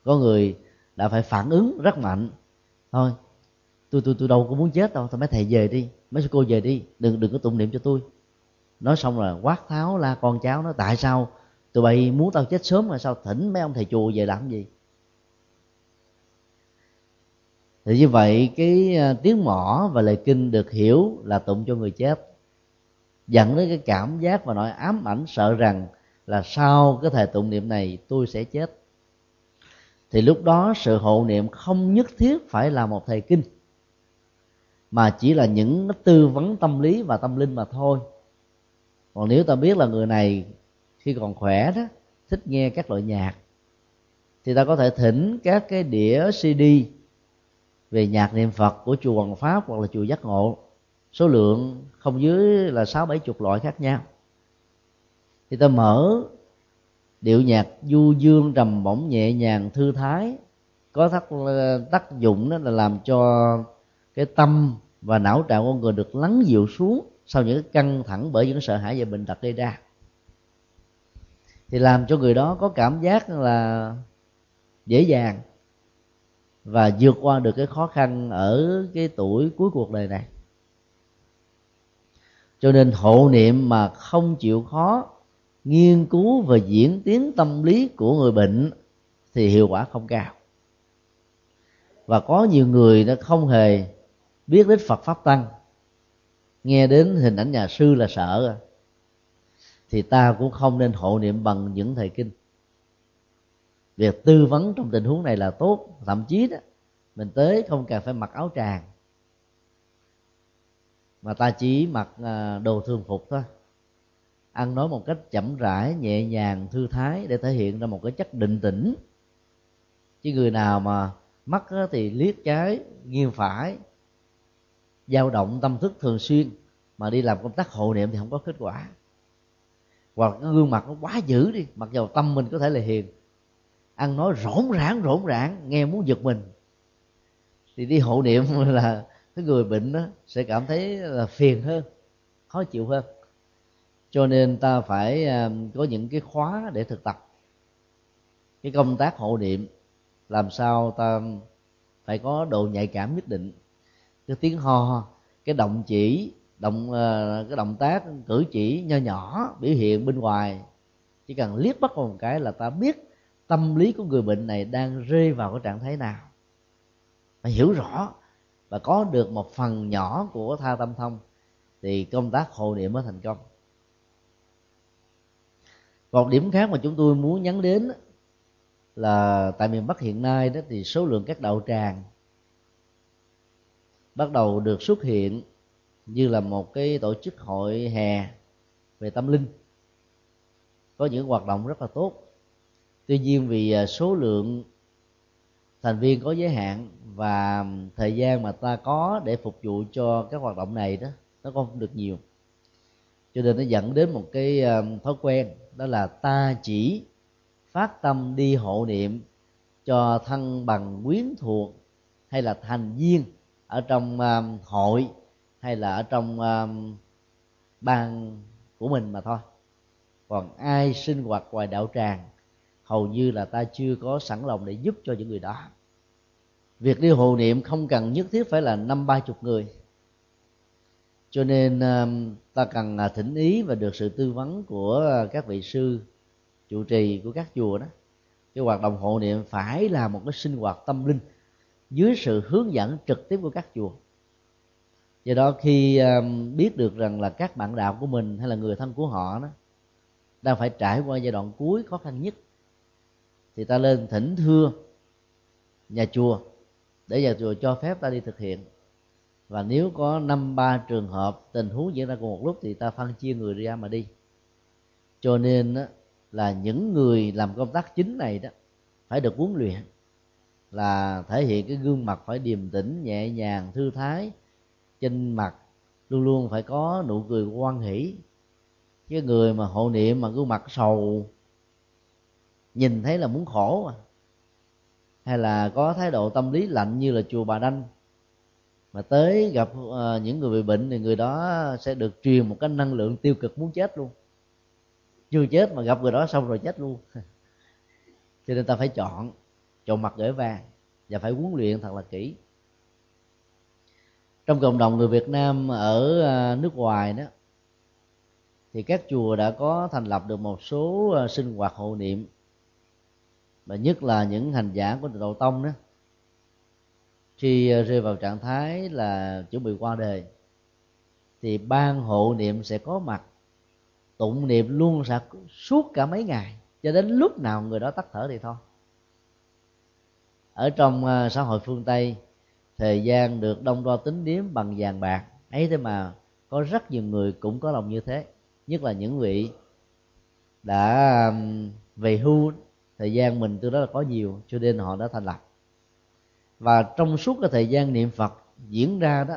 Có người đã phải phản ứng rất mạnh. Thôi, tôi tôi tôi đâu có muốn chết đâu, thôi mấy thầy về đi, mấy sư cô về đi, đừng đừng có tụng niệm cho tôi. Nói xong là quát tháo la con cháu nó tại sao tụi bay muốn tao chết sớm mà sao thỉnh mấy ông thầy chùa về làm gì? Thì như vậy cái ờ, tiếng mỏ và lời kinh được hiểu là tụng cho người chết. Dẫn đến cái cảm giác và nỗi ám ảnh sợ rằng là sau cái thời tụng niệm này tôi sẽ chết. Thì lúc đó sự hộ niệm không nhất thiết phải là một thầy kinh, mà chỉ là những tư vấn tâm lý và tâm linh mà thôi. Còn nếu ta biết là người này khi còn khỏe đó, thích nghe các loại nhạc, thì ta có thể thỉnh các cái đĩa cd về nhạc niệm phật của chùa hoàng pháp hoặc là chùa giác ngộ, số lượng không dưới là sáu bảy chục loại khác nhau. Thì ta mở điệu nhạc du dương trầm bổng nhẹ nhàng thư thái, có tác tác dụng đó là làm cho cái tâm và não trạng con người được lắng dịu xuống sau những căng thẳng bởi những sợ hãi và bệnh tật gây ra. Thì làm cho người đó có cảm giác là dễ dàng và vượt qua được cái khó khăn ở cái tuổi cuối cuộc đời này. Cho nên hộ niệm mà không chịu khó nghiên cứu và diễn tiến tâm lý của người bệnh thì hiệu quả không cao. Và có nhiều người nó không hề biết đến phật pháp tăng. Nghe đến hình ảnh nhà sư là sợ. Thì ta cũng không nên hộ niệm bằng những thời kinh việc tư vấn trong tình huống này là tốt, thậm chí đó, mình tới không cần phải mặc áo tràng. Mà ta chỉ mặc à, đồ thường phục thôi. Ăn nói một cách chậm rãi, nhẹ nhàng, thư thái để thể hiện ra một cái chất định tĩnh. Chứ người nào mà mắt thì liếc trái nghiêng phải, dao động tâm thức thường xuyên, mà đi làm công tác hộ niệm thì không có kết quả. Hoặc cái gương mặt nó quá dữ đi, mặc dầu tâm mình có thể là hiền ăn nói rỗn rãng rỗn rãng, nghe muốn giật mình. Thì đi hộ niệm *laughs* là cái người bệnh đó sẽ cảm thấy là phiền hơn, khó chịu hơn. Cho nên ta phải à, có những cái khóa để thực tập. Cái công tác hộ niệm, làm sao ta phải có độ nhạy cảm nhất định. Cái tiếng ho, cái động chỉ, động à, cái động tác, cử chỉ nho nhỏ, biểu hiện bên ngoài. Chỉ cần liếc bắt một cái là ta biết tâm lý của người bệnh này đang rơi vào cái trạng thái nào? Phải hiểu rõ và có được một phần nhỏ của tha tâm thông thì công tác hộ niệm mới thành công. Một điểm khác mà chúng tôi muốn nhắn đến là tại miền bắc hiện nay đó thì số lượng các đạo tràng bắt đầu được xuất hiện như là một cái tổ chức hội hè về tâm linh. Có những hoạt động rất là tốt tuy nhiên vì à, số lượng thành viên có giới hạn và thời gian mà ta có để phục vụ cho các hoạt động này đó nó không được nhiều. Cho nên nó dẫn đến một cái à, thói quen đó là ta chỉ phát tâm đi hộ niệm cho thân bằng quyến thuộc hay là thành viên ở trong um, hội hay là ở trong um, ban của mình mà thôi. Còn ai sinh hoạt ngoài đạo tràng hầu như là ta chưa có sẵn lòng để giúp cho những người đó. Việc đi hộ niệm không cần nhất thiết phải là năm ba chục người. Cho nên um, ta cần à, thỉnh ý và được sự tư vấn của à, các vị sư, trụ trì của các chùa đó. Cái hoạt động hộ niệm phải là một cái sinh hoạt tâm linh dưới sự hướng dẫn trực tiếp của các chùa. Do đó khi um, biết được rằng là các bạn đạo của mình hay là người thân của họ đó đang phải trải qua giai đoạn cuối khó khăn nhất thì ta lên thỉnh thưa nhà chùa, để nhà chùa cho phép ta đi thực hiện. Và nếu có năm, ba trường hợp tình huống diễn ra cùng một lúc thì ta phân chia người ra mà đi. Cho nên là những người làm công tác chính này đó, phải được huấn luyện, là thể hiện cái gương mặt phải điềm tĩnh, nhẹ nhàng, thư thái. Trên mặt luôn luôn phải có nụ cười quan hỷ. Cái người mà hộ niệm mà gương mặt sầu nhìn thấy là muốn khổ mà hay là có thái độ tâm lý lạnh như là chùa bà đanh? Mà tới gặp uh, những người bị bệnh thì người đó sẽ được truyền một cái năng lượng tiêu cực muốn chết luôn. Chưa chết mà gặp người đó xong rồi chết luôn. *laughs* Cho nên ta phải chọn chọn mặt gửi vàng và phải huấn luyện thật là kỹ. Trong cộng đồng người Việt Nam ở ờ, nước ngoài đó thì các chùa đã có thành lập được một số ờ, sinh hoạt hộ niệm và nhất là những hành giả của độ tông đó, khi ờ, rơi vào trạng thái là chuẩn bị qua đời, thì ban hộ niệm sẽ có mặt, tụng niệm luôn suốt cả mấy ngày, cho đến lúc nào người đó tắt thở thì thôi. Ở trong ờ, xã hội phương tây, thời gian được đông đo tính điếm bằng vàng bạc, ấy thế mà có rất nhiều người cũng có lòng như thế. Nhất là những vị đã về hưu thời gian mình tương đó là có nhiều, cho nên họ đã thành lập. Và trong suốt cái thời gian niệm phật diễn ra đó,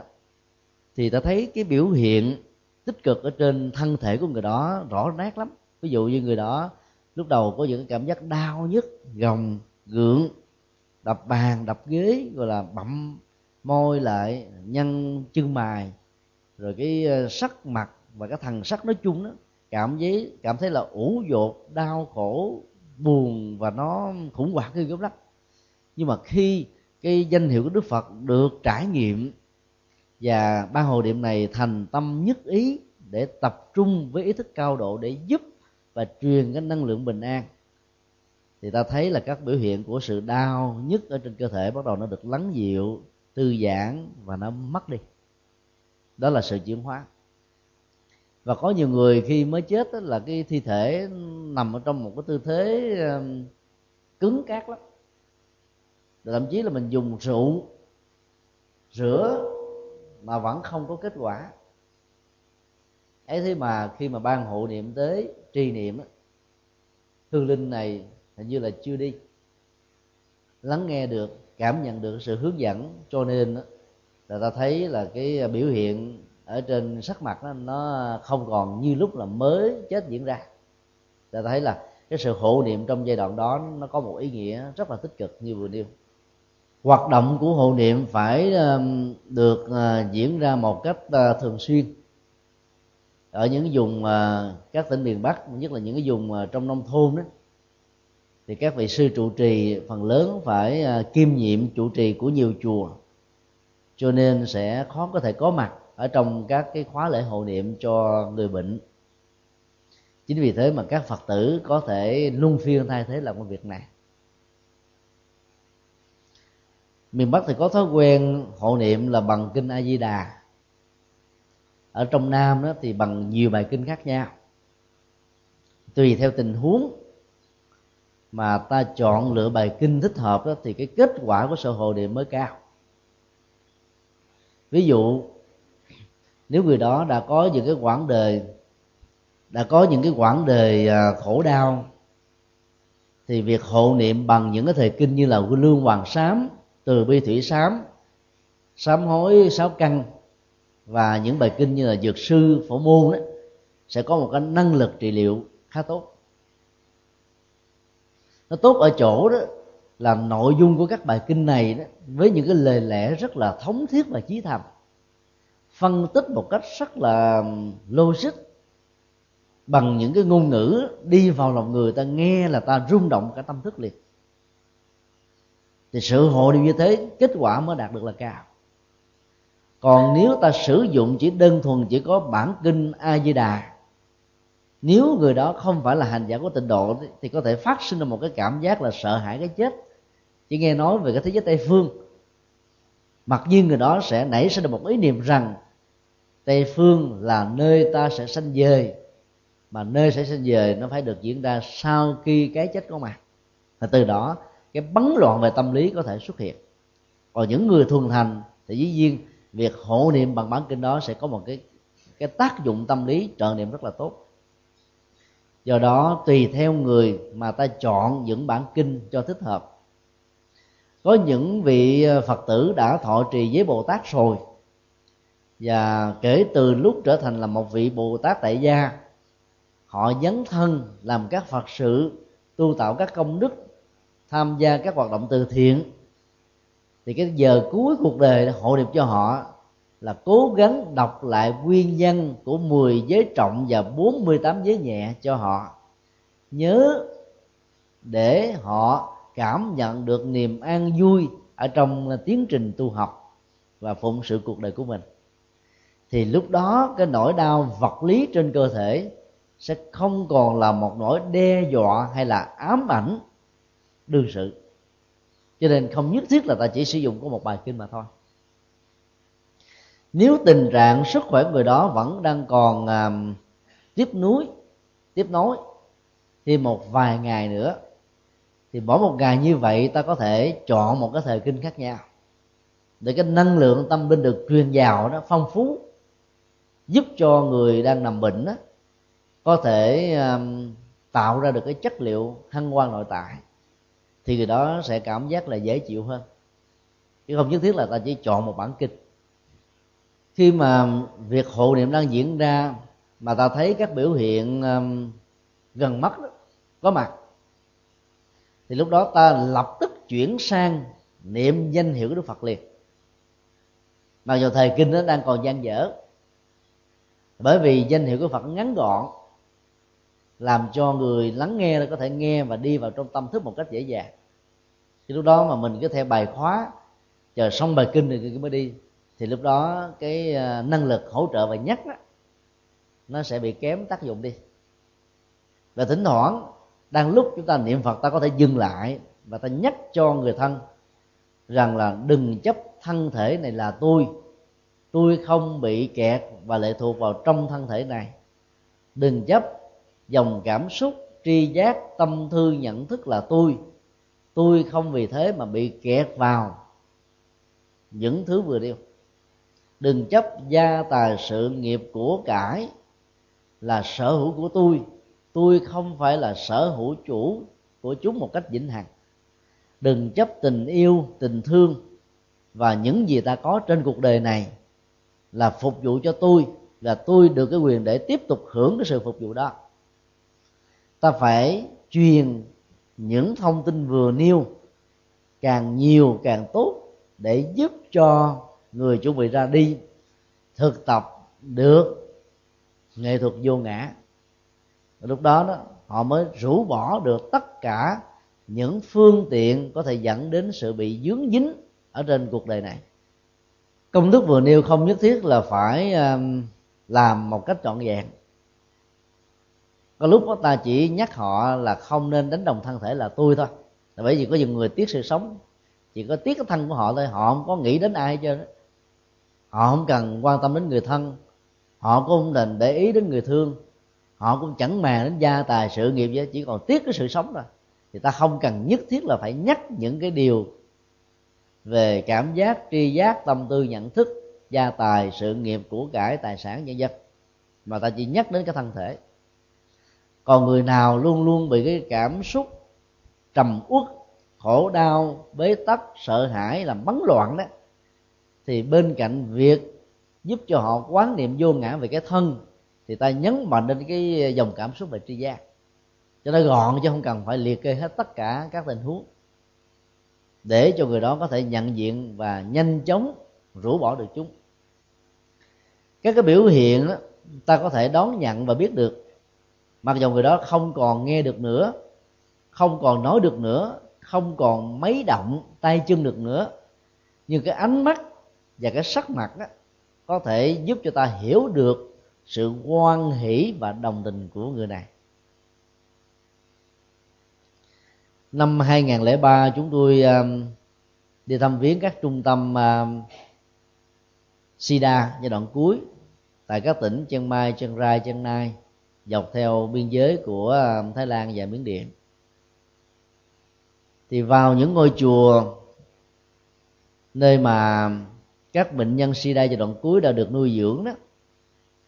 thì ta thấy cái biểu hiện tích cực ở trên thân thể của người đó rõ nét lắm. Ví dụ như người đó, lúc đầu có những cảm giác đau nhức, gồng, gượng, đập bàn, đập ghế, gọi là bậm môi lại, nhăn chân mài rồi cái ờ, sắc mặt và cái thần sắc nói chung đó, cảm thấy cảm thấy là ủ dột, đau khổ buồn và nó khủng hoảng khi gốc lắm nhưng mà khi cái danh hiệu của đức phật được trải nghiệm và ba hồ niệm này thành tâm nhất ý để tập trung với ý thức cao độ để giúp và truyền cái năng lượng bình an, thì ta thấy là các biểu hiện của sự đau nhất ở trên cơ thể bắt đầu nó được lắng dịu, thư giãn và nó mất đi. Đó là sự chuyển hóa và có nhiều người khi mới chết đó, là cái thi thể nằm ở trong một cái tư thế cứng cát lắm. Thậm chí là mình dùng rượu rửa mà vẫn không có kết quả. Ấy thế mà khi mà ban hộ niệm tới tri niệm hương linh này hình như là chưa đi. Lắng nghe được cảm nhận được sự hướng dẫn cho nên là ta thấy là cái biểu hiện ở trên sắc mặt đó, nó không còn như lúc là mới chết diễn ra. Ta thấy là cái sự hộ niệm trong giai đoạn đó nó có một ý nghĩa rất là tích cực như vừa nêu. Hoạt động của hộ niệm phải được ờ, diễn ra một cách ờ, thường xuyên. Ở những vùng ờ, các tỉnh miền bắc nhất là những cái vùng trong nông thôn đó thì các vị sư trụ trì phần lớn phải kiêm nhiệm trụ trì của nhiều chùa. Cho nên sẽ khó có thể có mặt ở trong các cái khóa lễ hộ niệm cho người bệnh. Chính vì thế mà các phật tử có thể luân phiên thay thế làm công việc này. Miền bắc thì có thói quen hộ niệm là bằng kinh a di đà. Ở trong nam đó thì bằng nhiều bài kinh khác nhau. Tùy theo tình huống mà ta chọn lựa bài kinh thích hợp đó thì cái kết quả của sự hộ niệm mới cao. Ví dụ nếu người đó đã có những cái quãng đời, đã có những cái quãng đời à, khổ đau, thì việc hộ niệm bằng những cái thời kinh như là lương hoàng sám, từ bi thủy sám sám hối sáu căn và những bài kinh như là dược sư, phổ môn đó sẽ có một cái năng lực trị liệu khá tốt. Nó tốt ở chỗ đó là nội dung của các bài kinh này đó, với những cái lời lẽ rất là thống thiết và chí thành phân tích một cách rất là logic bằng những cái ngôn ngữ đi vào lòng người, ta nghe là ta rung động cả tâm thức liền. Thì sự hộ điều như thế, kết quả mới đạt được là cao. Còn nếu ta sử dụng chỉ đơn thuần chỉ có bản kinh a di đà, nếu người đó không phải là hành giả của tịnh độ, thì có thể phát sinh ra một cái cảm giác là sợ hãi cái chết. Chỉ nghe nói về cái thế giới tây phương, mặc nhiên người đó sẽ nảy sinh ra một ý niệm rằng tây phương là nơi ta sẽ sanh về. Mà nơi sẽ sanh về, nó phải được diễn ra sau khi cái chết có mặt và từ đó, cái bấn loạn về tâm lý có thể xuất hiện. Còn những người thuần thành thì dĩ nhiên việc hộ niệm bằng bản kinh đó sẽ có một cái cái tác dụng tâm lý, trợ niệm rất là tốt. Do đó, tùy theo người mà ta chọn những bản kinh cho thích hợp. Có những vị ờ, phật tử đã thọ trì với bồ tát rồi và kể từ lúc trở thành là một vị bồ tát tại gia, họ dấn thân làm các phật sự, tu tạo các công đức, tham gia các hoạt động từ thiện. Thì cái giờ cuối cuộc đời hộ niệm cho họ là cố gắng đọc lại nguyên nhân của 10 giới trọng và 48 giới nhẹ cho họ. Nhớ để họ cảm nhận được niềm an vui ở trong tiến trình tu học và phụng sự cuộc đời của mình thì lúc đó cái nỗi đau vật lý trên cơ thể sẽ không còn là một nỗi đe dọa hay là ám ảnh đương sự. Cho nên không nhất thiết là ta chỉ sử dụng có một bài kinh mà thôi. Nếu tình trạng sức khỏe người đó vẫn đang còn uh, tiếp nối tiếp nối thì một vài ngày nữa thì mỗi một ngày như vậy ta có thể chọn một cái thời kinh khác nhau để cái năng lượng tâm linh được truyền vào đó phong phú giúp cho người đang nằm bệnh đó có thể um, tạo ra được cái chất liệu hăng quan nội tại thì người đó sẽ cảm giác là dễ chịu hơn. Chứ không nhất thiết là ta chỉ chọn một bản kinh. Khi mà việc hộ niệm đang diễn ra mà ta thấy các biểu hiện um, gần mắt đó, có mặt thì lúc đó ta lập tức chuyển sang niệm danh hiệu của đức phật liền. Mặc dù thời kinh nó đang còn gian dở bởi vì danh hiệu của phật ngắn gọn làm cho người lắng nghe có thể nghe và đi vào trong tâm thức một cách dễ dàng. Thì lúc đó mà mình cứ theo bài khóa chờ xong bài kinh thì mới đi. Thì lúc đó cái à, năng lực hỗ trợ và nhắc đó, nó sẽ bị kém tác dụng đi. Và thỉnh thoảng đang lúc chúng ta niệm phật ta có thể dừng lại và ta nhắc cho người thân rằng là đừng chấp thân thể này là tôi tôi không bị kẹt và lệ thuộc vào trong thân thể này. Đừng chấp dòng cảm xúc, tri giác, tâm thư nhận thức là tôi. Tôi không vì thế mà bị kẹt vào những thứ vừa nêu. Đừng chấp gia tài sự nghiệp của cải là sở hữu của tôi. Tôi không phải là sở hữu chủ của chúng một cách vĩnh hằng. Đừng chấp tình yêu, tình thương và những gì ta có trên cuộc đời này là phục vụ cho tôi, là tôi được cái quyền để tiếp tục hưởng cái sự phục vụ đó. Ta phải truyền những thông tin vừa nêu, càng nhiều càng tốt, để giúp cho người chuẩn bị ra đi thực tập được nghệ thuật vô ngã. Lúc đó đó, họ mới rũ bỏ được tất cả những phương tiện có thể dẫn đến sự bị dướng dính ở trên cuộc đời này công thức vừa nêu không nhất thiết là phải um, làm một cách trọn vẹn. Có lúc đó ta chỉ nhắc họ là không nên đánh đồng thân thể là tôi thôi. Là bởi vì có nhiều người tiếc sự sống. Chỉ có tiếc cái thân của họ thôi, họ không có nghĩ đến ai chứ họ không cần quan tâm đến người thân. Họ cũng không đành để ý đến người thương. Họ cũng chẳng màng đến gia tài sự nghiệp vậy chỉ còn tiếc cái sự sống thôi. Thì ta không cần nhất thiết là phải nhắc những cái điều về cảm giác tri giác, tâm tư, nhận thức gia tài sự nghiệp của cải tài sản nhân dân. Mà ta chỉ nhắc đến cái thân thể. Còn người nào luôn luôn bị cái cảm xúc trầm uất, khổ đau, bế tắc, sợ hãi, làm bấn loạn đó, thì bên cạnh việc giúp cho họ quán niệm vô ngã về cái thân, thì ta nhấn mạnh đến cái dòng cảm xúc về tri giác. Cho nó gọn chứ không cần phải liệt kê hết tất cả các tình huống để cho người đó có thể nhận diện và nhanh chóng rũ bỏ được chúng. Các cái biểu hiện đó, ta có thể đón nhận và biết được. Mặc dù người đó không còn nghe được nữa không còn nói được nữa không còn mấy động tay chân được nữa nhưng cái ánh mắt và cái sắc mặt đó, có thể giúp cho ta hiểu được sự quan hỷ và đồng tình của người này. Năm 2003 chúng tôi um, đi thăm viếng các trung tâm um, SIDA giai đoạn cuối tại các tỉnh Chiang Mai, Chiang Rai, Chiang Nai dọc theo biên giới của um, Thái Lan và Miến Điện. Thì vào những ngôi chùa nơi mà các bệnh nhân SIDA giai đoạn cuối đã được nuôi dưỡng đó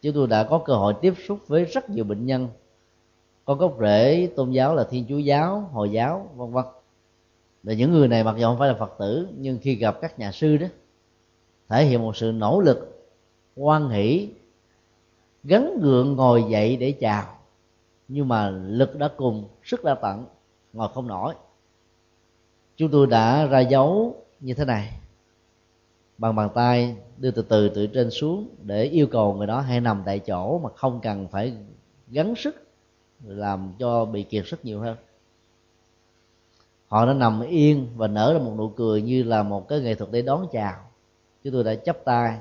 chúng tôi đã có cơ hội tiếp xúc với rất nhiều bệnh nhân có gốc rễ, tôn giáo là thiên chúa giáo, hồi giáo, vân vân. Là những người này mặc dù không phải là phật tử, nhưng khi gặp các nhà sư đó, thể hiện một sự nỗ lực quan hỷ gắn gượng ngồi dậy để chào. Nhưng mà lực đã cùng, sức đã tận, ngồi không nổi. Chúng tôi đã ra dấu như thế này. Bằng bàn tay đưa từ từ từ trên xuống để yêu cầu người đó hãy nằm tại chỗ mà không cần phải gắng sức làm cho bị kiệt rất nhiều hơn. Họ đã nằm yên và nở ra một nụ cười như là một cái nghệ thuật để đón chào. Chúng tôi đã chấp tay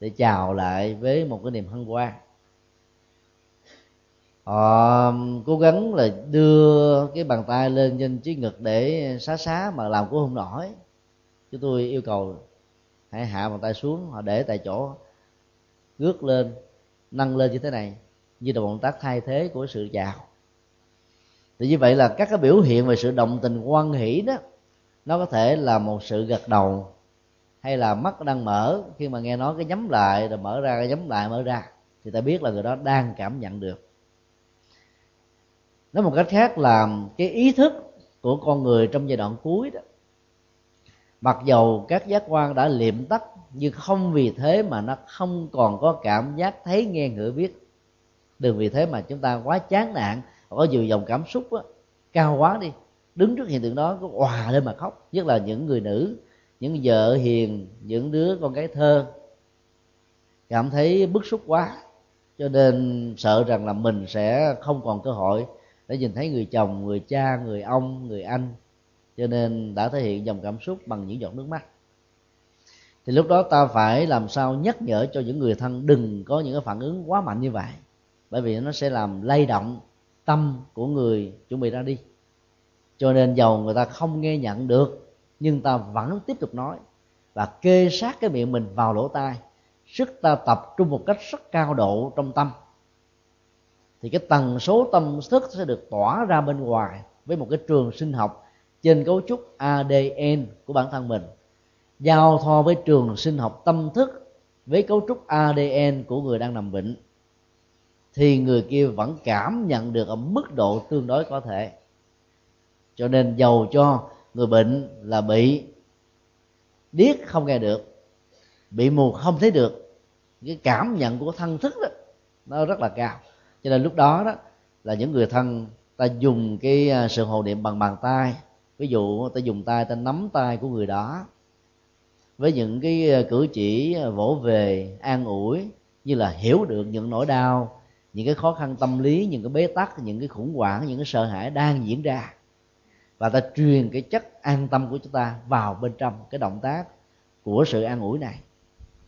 để chào lại với một cái niềm hân hoan. Họ um, cố gắng là đưa cái bàn tay lên trên chiếc ngực để xá xá mà làm cũng không nổi. Chúng tôi yêu cầu hãy hạ bàn tay xuống, họ để tại chỗ, ngước lên, nâng lên như thế này như là một tác thay thế của sự chào thì như vậy là các cái biểu hiện về sự đồng tình quan hỷ đó, nó có thể là một sự gật đầu hay là mắt đang mở. Khi mà nghe nói cái nhắm lại, rồi mở ra, cái nhắm lại, mở ra, thì ta biết là người đó đang cảm nhận được. Nói một cách khác là cái ý thức của con người trong giai đoạn cuối đó, mặc dầu các giác quan đã liệm tắt, nhưng không vì thế mà nó không còn có cảm giác thấy nghe ngửi biết đừng vì thế mà chúng ta quá chán nản có nhiều dòng cảm xúc đó, cao quá đi đứng trước hiện tượng đó cứ òa lên mà khóc. Nhất là những người nữ những vợ hiền những đứa con gái thơ cảm thấy bức xúc quá cho nên sợ rằng là mình sẽ không còn cơ hội để nhìn thấy người chồng người cha người ông người anh. Cho nên đã thể hiện dòng cảm xúc bằng những giọt nước mắt. Thì lúc đó ta phải làm sao nhắc nhở cho những người thân đừng có những cái phản ứng quá mạnh như vậy bởi vì nó sẽ làm lay động tâm của người chuẩn bị ra đi. Cho nên dầu người ta không nghe nhận được, nhưng ta vẫn tiếp tục nói và kê sát cái miệng mình vào lỗ tai. Sức ta tập trung một cách rất cao độ trong tâm. Thì cái tần số tâm thức sẽ được tỏa ra bên ngoài với một cái trường sinh học trên cấu trúc ADN của bản thân mình. Giao thoa với trường sinh học tâm thức với cấu trúc ADN của người đang nằm bệnh thì người kia vẫn cảm nhận được ở mức độ tương đối có thể. Cho nên giàu cho người bệnh là bị điếc không nghe được, bị mù không thấy được, cái cảm nhận của thân thức đó, nó rất là cao. Cho nên lúc đó đó là những người thân ta dùng cái à, sự hồ niệm bằng bàn tay. Ví dụ ta dùng tay, ta nắm tay của người đó với những cái à, cử chỉ à, vỗ về, an ủi như là hiểu được những nỗi đau những cái khó khăn tâm lý những cái bế tắc những cái khủng hoảng những cái sợ hãi đang diễn ra. Và ta truyền cái chất an tâm của chúng ta vào bên trong cái động tác của sự an ủi này.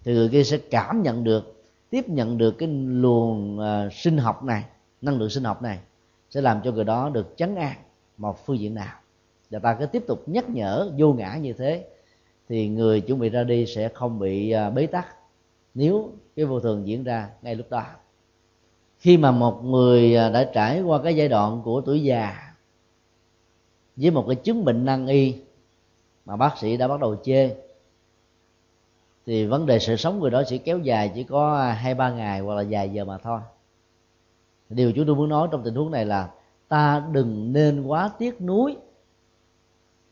Thì người kia sẽ cảm nhận được tiếp nhận được cái luồng uh, sinh học này năng lượng sinh học này sẽ làm cho người đó được chấn an một phương diện nào. Và ta cứ tiếp tục nhắc nhở vô ngã như thế thì người chuẩn bị ra đi sẽ không bị uh, bế tắc nếu cái vô thường diễn ra ngay lúc đó khi mà một người à, đã trải qua cái giai đoạn của tuổi già với một cái chứng bệnh nan y mà bác sĩ đã bắt đầu chê, thì vấn đề sự sống người đó sẽ kéo dài chỉ có à, hai, ba ngày hoặc là vài giờ mà thôi. Điều chúng tôi muốn nói trong tình huống này là ta đừng nên quá tiếc nuối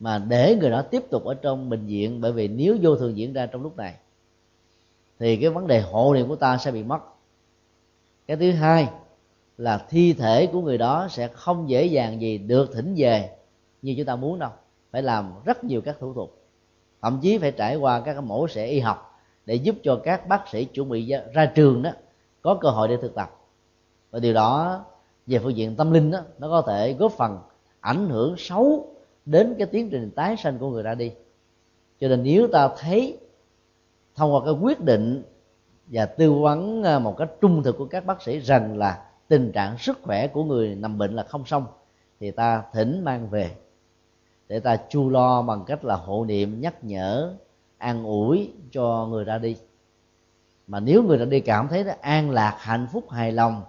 mà để người đó tiếp tục ở trong bệnh viện, bởi vì nếu vô thường diễn ra trong lúc này, thì cái vấn đề hộ niệm của ta sẽ bị mất cái thứ hai là thi thể của người đó sẽ không dễ dàng gì được thỉnh về như chúng ta muốn đâu. Phải làm rất nhiều các thủ tục. Thậm chí phải trải qua các mổ xẻ y học để giúp cho các bác sĩ chuẩn bị ra trường đó có cơ hội để thực tập. Và điều đó về phương diện tâm linh đó, nó có thể góp phần ảnh hưởng xấu đến cái tiến trình tái sanh của người ra đi. Cho nên nếu ta thấy thông qua cái quyết định và tư vấn ờ, một cách trung thực của các bác sĩ rằng là tình trạng sức khỏe của người nằm bệnh là không xong thì ta thỉnh mang về để ta chu lo bằng cách là hộ niệm nhắc nhở an ủi cho người ra đi. Mà nếu người ra đi cảm thấy đó, an lạc hạnh phúc hài lòng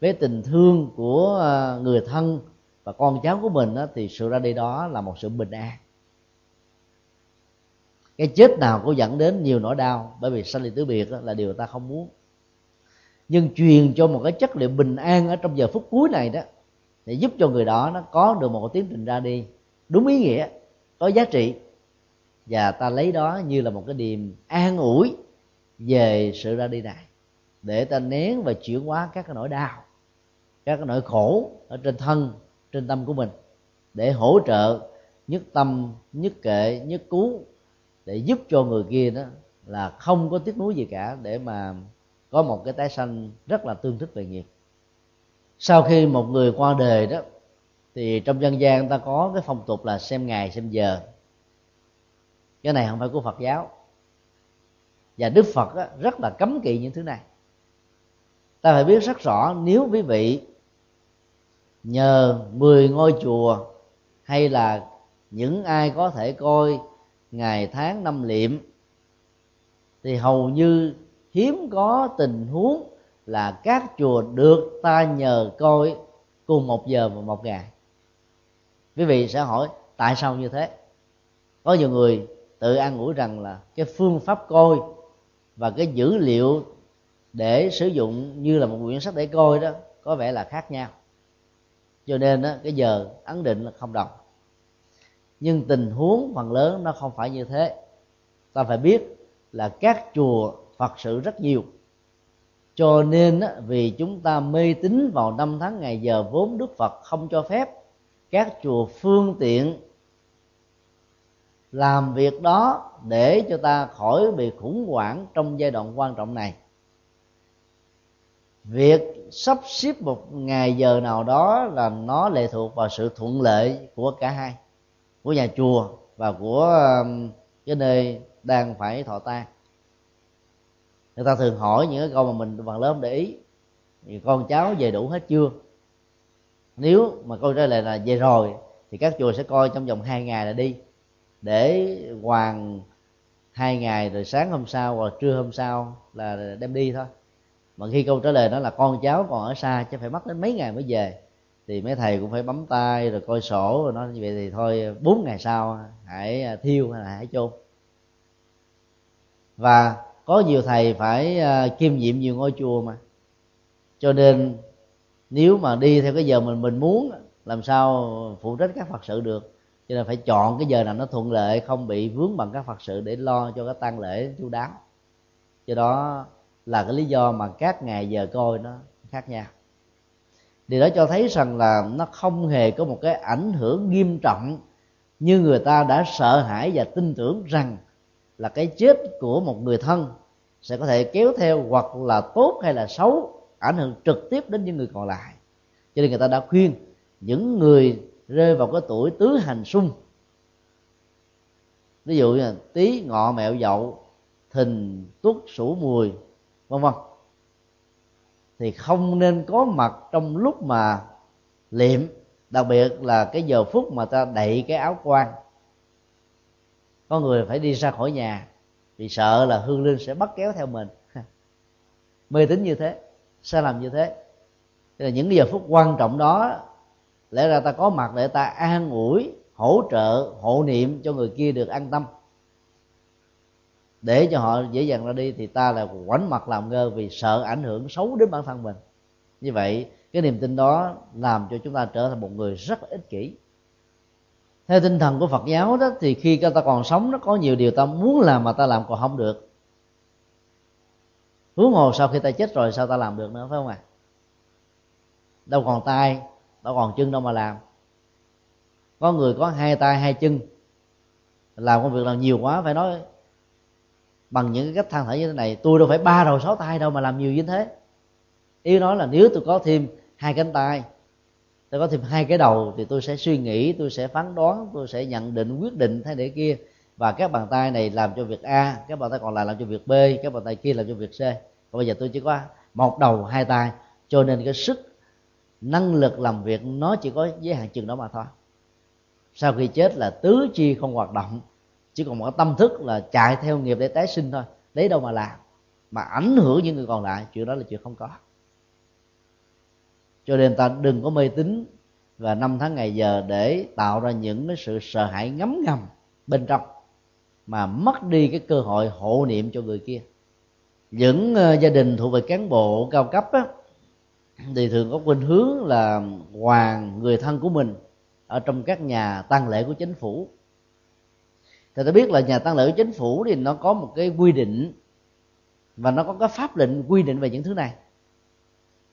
với tình thương của ờ, người thân và con cháu của mình đó, thì sự ra đi đó là một sự bình an cái chết nào cũng dẫn đến nhiều nỗi đau, bởi vì sanh ly tử biệt là điều ta không muốn. Nhưng truyền cho một cái chất liệu bình an ở trong giờ phút cuối này đó, để giúp cho người đó nó có được một tiến trình ra đi, đúng ý nghĩa, có giá trị. Và ta lấy đó như là một cái điềm an ủi về sự ra đi này, để ta nén và chuyển hóa các cái nỗi đau, các cái nỗi khổ ở trên thân, trên tâm của mình, để hỗ trợ nhất tâm, nhất kệ, nhất cứu để giúp cho người kia đó là không có tiếc nuối gì cả để mà có một cái tái sanh rất là tương thích về nghiệp. Sau khi một người qua đời đó thì trong dân gian ta có cái phong tục là xem ngày xem giờ. Cái này không phải của phật giáo. Và đức phật á, rất là cấm kỵ những thứ này. Ta phải biết rất rõ nếu quý vị nhờ 10 ngôi chùa hay là những ai có thể coi ngày tháng năm liệm thì hầu như hiếm có tình huống là các chùa được ta nhờ coi cùng một giờ và một ngày. Quý vị sẽ hỏi tại sao như thế? Có nhiều người tự an ủi rằng là cái phương pháp coi và cái dữ liệu để sử dụng như là một quyển sách để coi đó có vẻ là khác nhau. Cho nên đó, cái giờ ấn định là không đồng nhưng tình huống phần lớn nó không phải như thế. Ta phải biết là các chùa phật sự rất nhiều. Cho nên vì chúng ta mê tín vào năm tháng ngày giờ vốn đức phật không cho phép, các chùa phương tiện làm việc đó để cho ta khỏi bị khủng hoảng trong giai đoạn quan trọng này. Việc sắp xếp một ngày giờ nào đó là nó lệ thuộc vào sự thuận lợi của cả hai của nhà chùa và của um, cái nơi đang phải thọ tang. Người ta thường hỏi những cái câu mà mình bằng lớn để ý. Thì con cháu về đủ hết chưa? Nếu mà câu trả lời là về rồi, thì các chùa sẽ coi trong vòng hai ngày là đi. Để hoàn hai ngày rồi sáng hôm sau hoặc trưa hôm sau là đem đi thôi. Mà khi câu trả lời đó là con cháu còn ở xa, chứ phải mất đến mấy ngày mới về thì mấy thầy cũng phải bấm tay rồi coi sổ rồi nói như vậy thì thôi, bốn ngày sau hãy à, thiêu hay là hãy chôn. Và có nhiều thầy phải à, kiêm nhiệm nhiều ngôi chùa mà. Cho nên nếu mà đi theo cái giờ mình mình muốn, làm sao phụ trách các phật sự được. Cho nên phải chọn cái giờ nào nó thuận lợi, không bị vướng bằng các phật sự để lo cho cái tang lễ chú đáo. Do đó là cái lý do mà các ngày giờ coi nó khác nhau điều đó cho thấy rằng là nó không hề có một cái ảnh hưởng nghiêm trọng như người ta đã sợ hãi và tin tưởng rằng là cái chết của một người thân sẽ có thể kéo theo hoặc là tốt hay là xấu, ảnh hưởng trực tiếp đến những người còn lại. Cho nên người ta đã khuyên những người rơi vào cái tuổi tứ hành xung ví dụ như là tí ngọ mẹo dậu, thìn tuất sủ mùi, vân vân thì không nên có mặt trong lúc mà liệm, đặc biệt là cái giờ phút mà ta đậy cái áo quan. Có người phải đi ra khỏi nhà vì sợ là hương linh sẽ bắt kéo theo mình. *laughs* Mê tín như thế, sai lầm như thế. Thế là những giờ phút quan trọng đó, lẽ ra ta có mặt để ta an ủi, hỗ trợ, hộ niệm cho người kia được an tâm để cho họ dễ dàng ra đi thì ta là quánh mặt làm ngơ vì sợ ảnh hưởng xấu đến bản thân mình. Như vậy, cái niềm tin đó làm cho chúng ta trở thành một người rất ích kỷ. Theo tinh thần của phật giáo đó, thì khi ta còn sống, nó có nhiều điều ta muốn làm mà ta làm còn không được. Huống hồ sau khi ta chết rồi, sao ta làm được nữa, phải không ạ? À? đâu còn tay, đâu còn chân đâu mà làm. Có người có hai tay, hai chân. Làm công việc làm nhiều quá, phải nói bằng những cái cách than thở như thế này, tôi đâu phải ba đầu sáu tay đâu mà làm nhiều như thế. Ý nói là nếu tôi có thêm hai cánh tay, tôi có thêm hai cái đầu thì tôi sẽ suy nghĩ, tôi sẽ phán đoán, tôi sẽ nhận định, quyết định thế để kia. Và các bàn tay này làm cho việc a, các bàn tay còn lại làm cho việc b, các bàn tay kia làm cho việc c. Còn bây giờ tôi chỉ có một đầu, hai tay, cho nên cái sức năng lực làm việc nó chỉ có giới hạn chừng đó mà thôi. Sau khi chết là tứ chi không hoạt động chỉ còn một cái tâm thức là chạy theo nghiệp để tái sinh thôi. Lấy đâu mà làm? Mà ảnh hưởng những người còn lại chuyện đó là chuyện không có. Cho nên ta đừng có mê tín và năm tháng ngày giờ để tạo ra những cái sự sợ hãi ngấm ngầm bên trong mà mất đi cái cơ hội hộ niệm cho người kia. Những ờ, gia đình thuộc về cán bộ cao cấp á, thì thường có khuynh hướng là hoàng người thân của mình ở trong các nhà tang lễ của chính phủ thì ta biết là nhà tăng lễ chính phủ thì nó có một cái quy định và nó có cái pháp lệnh quy định về những thứ này.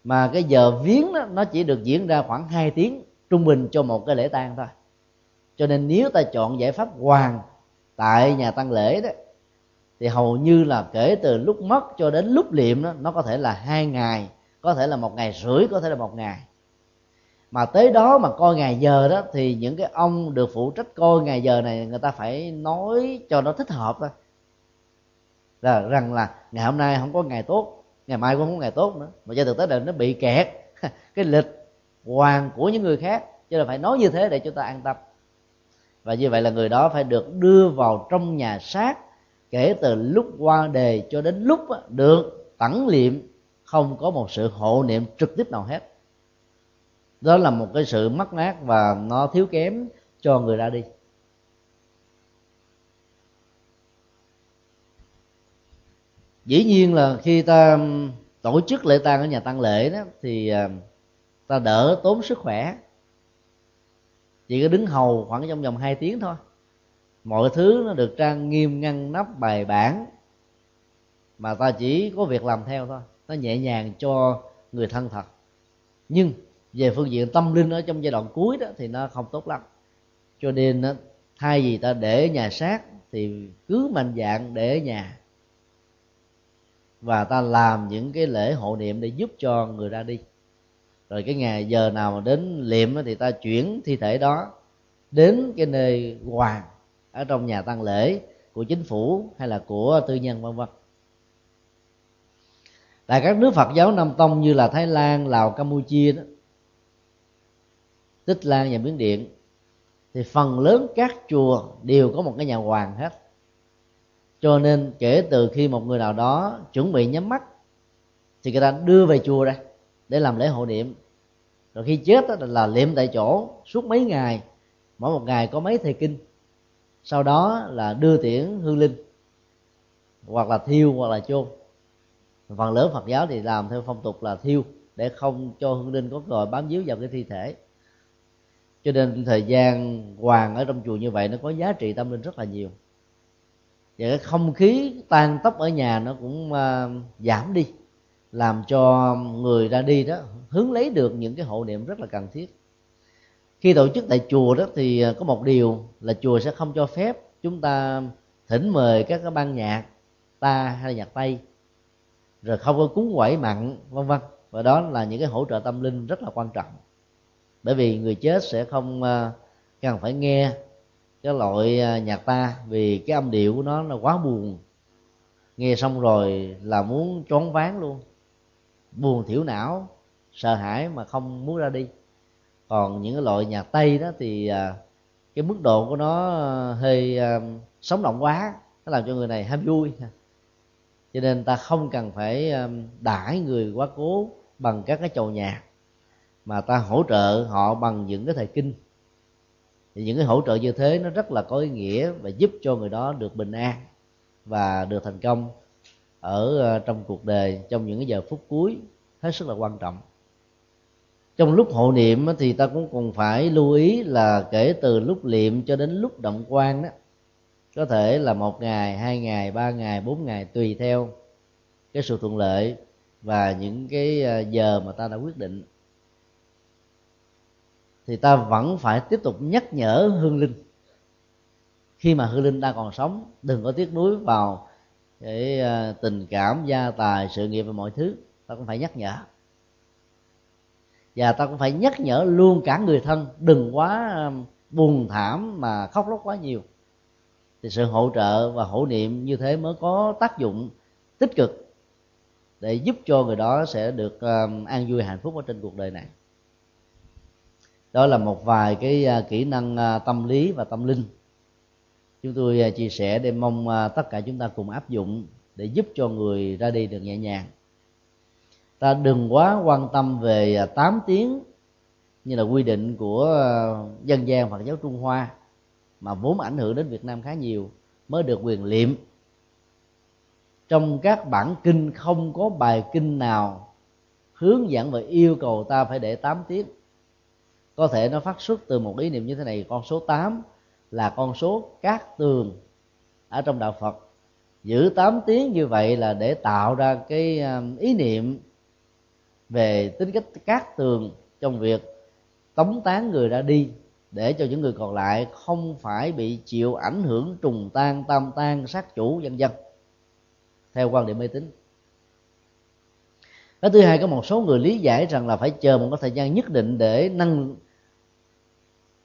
Mà cái giờ viếng đó, nó chỉ được diễn ra khoảng 2 tiếng trung bình cho một cái lễ tang thôi. Cho nên nếu ta chọn giải pháp hoàng tại nhà tăng lễ đó thì hầu như là kể từ lúc mất cho đến lúc liệm đó nó có thể là hai ngày có thể là một ngày rưỡi có thể là một ngày mà tới đó mà coi ngày giờ đó, thì những cái ông được phụ trách coi ngày giờ này, người ta phải nói cho nó thích hợp thôi. Là rằng là ngày hôm nay không có ngày tốt, ngày mai cũng không có ngày tốt nữa. Mà cho thực tế là nó bị kẹt. *laughs* Cái lịch hoàng của những người khác. Cho nên phải nói như thế để chúng ta an tâm. Và như vậy là người đó phải được đưa vào trong nhà xác kể từ lúc qua đề cho đến lúc được tẩn liệm. Không có một sự hộ niệm trực tiếp nào hết đó là một cái sự mất mát và nó thiếu kém cho người ra đi. Dĩ nhiên là khi ta tổ chức lễ tang ở nhà tăng lễ đó, thì à, ta đỡ tốn sức khỏe. Chỉ có đứng hầu khoảng trong vòng 2 tiếng thôi. Mọi thứ nó được trang nghiêm, ngăn nắp, bài bản. Mà ta chỉ có việc làm theo thôi. Nó nhẹ nhàng cho người thân thật. Nhưng về phương diện tâm linh ở trong giai đoạn cuối đó thì nó không tốt lắm. Cho nên đó, thay vì ta để nhà xác thì cứ mạnh dạng để nhà. Và ta làm những cái lễ hộ niệm để giúp cho người ra đi. Rồi cái ngày giờ nào mà đến liệm thì ta chuyển thi thể đó đến cái nơi hoàng ở trong nhà tăng lễ của chính phủ hay là của tư nhân vân vân. Tại các nước Phật giáo Nam Tông như là Thái Lan, Lào, Campuchia đó Tích Lan và Miến Điện, thì phần lớn các chùa đều có một cái nhà hoàng hết. Cho nên kể từ khi một người nào đó chuẩn bị nhắm mắt, thì người ta đưa về chùa đây, để làm lễ hộ niệm. Rồi khi chết đó, là liệm tại chỗ, suốt mấy ngày. Mỗi một ngày có mấy thầy kinh. Sau đó là đưa tiễn hương linh, hoặc là thiêu, hoặc là chôn. Phần lớn phật giáo thì làm theo phong tục là thiêu, để không cho hương linh có cơ bám víu vào cái thi thể cho nên thời gian hoàng ở trong chùa như vậy nó có giá trị tâm linh rất là nhiều. Và cái không khí tan tóc ở nhà nó cũng uh, giảm đi làm cho người ra đi đó hướng lấy được những cái hộ niệm rất là cần thiết. Khi tổ chức tại chùa đó thì à, có một điều là chùa sẽ không cho phép chúng ta thỉnh mời các cái ban nhạc ta hay là nhạc tây rồi không có cúng quẩy mặn vân vân. Và đó là những cái hỗ trợ tâm linh rất là quan trọng bởi vì người chết sẽ không ờ, cần phải nghe cái loại ờ, nhạc ta vì cái âm điệu của nó là quá buồn. Nghe xong rồi là muốn choáng váng luôn. Buồn thiểu não, sợ hãi mà không muốn ra đi. Còn những cái loại nhạc tây đó thì ờ, cái mức độ của nó hơi sống động quá, nó làm cho người này ham vui. Cho nên ta không cần phải đãi người quá cố bằng các cái chầu nhạc mà ta hỗ trợ họ bằng những cái thời kinh. Thì những cái hỗ trợ như thế nó rất là có ý nghĩa và giúp cho người đó được bình an và được thành công ở ờ, trong cuộc đời trong những cái giờ phút cuối hết sức là quan trọng. Trong lúc hộ niệm thì ta cũng còn phải lưu ý là kể từ lúc niệm cho đến lúc động quan đó có thể là một ngày, hai ngày, ba ngày, bốn ngày tùy theo cái sự thuận lợi và những cái ờ, giờ mà ta đã quyết định thì ta vẫn phải tiếp tục nhắc nhở hương linh. Khi mà hương linh đang còn sống, đừng có tiếc nuối vào cái à, tình cảm, gia tài, sự nghiệp và mọi thứ. Ta cũng phải nhắc nhở. Và ta cũng phải nhắc nhở luôn cả người thân, đừng quá à, buồn thảm mà khóc lóc quá nhiều. Thì sự hỗ trợ và hỗ niệm như thế mới có tác dụng tích cực để giúp cho người đó sẽ được à, an vui hạnh phúc ở trên cuộc đời này đó là một vài cái à, kỹ năng à, tâm lý và tâm linh. Chúng tôi à, chia sẻ để mong tất cả chúng ta cùng áp dụng để giúp cho người ra đi được nhẹ nhàng. Ta đừng quá quan tâm về 8 tiếng như là quy định của dân gian Phật giáo Trung Hoa, mà vốn ảnh hưởng đến Việt Nam khá nhiều, mới được quyền liệm. Trong các bản kinh không có bài kinh nào hướng dẫn và yêu cầu ta phải để 8 tiếng có thể nó phát xuất từ một ý niệm như thế này, con số 8 là con số cát tường ở trong đạo Phật. Giữ 8 tiếng như vậy là để tạo ra cái um, ý niệm về tính cách cát tường trong việc tống tán người ra đi, để cho những người còn lại không phải bị chịu ảnh hưởng trùng tan, tam tan, sát chủ, vân vân, theo quan điểm mê tín. Cái thứ hai, có một số người lý giải rằng là phải chờ một cái thời gian nhất định để nâng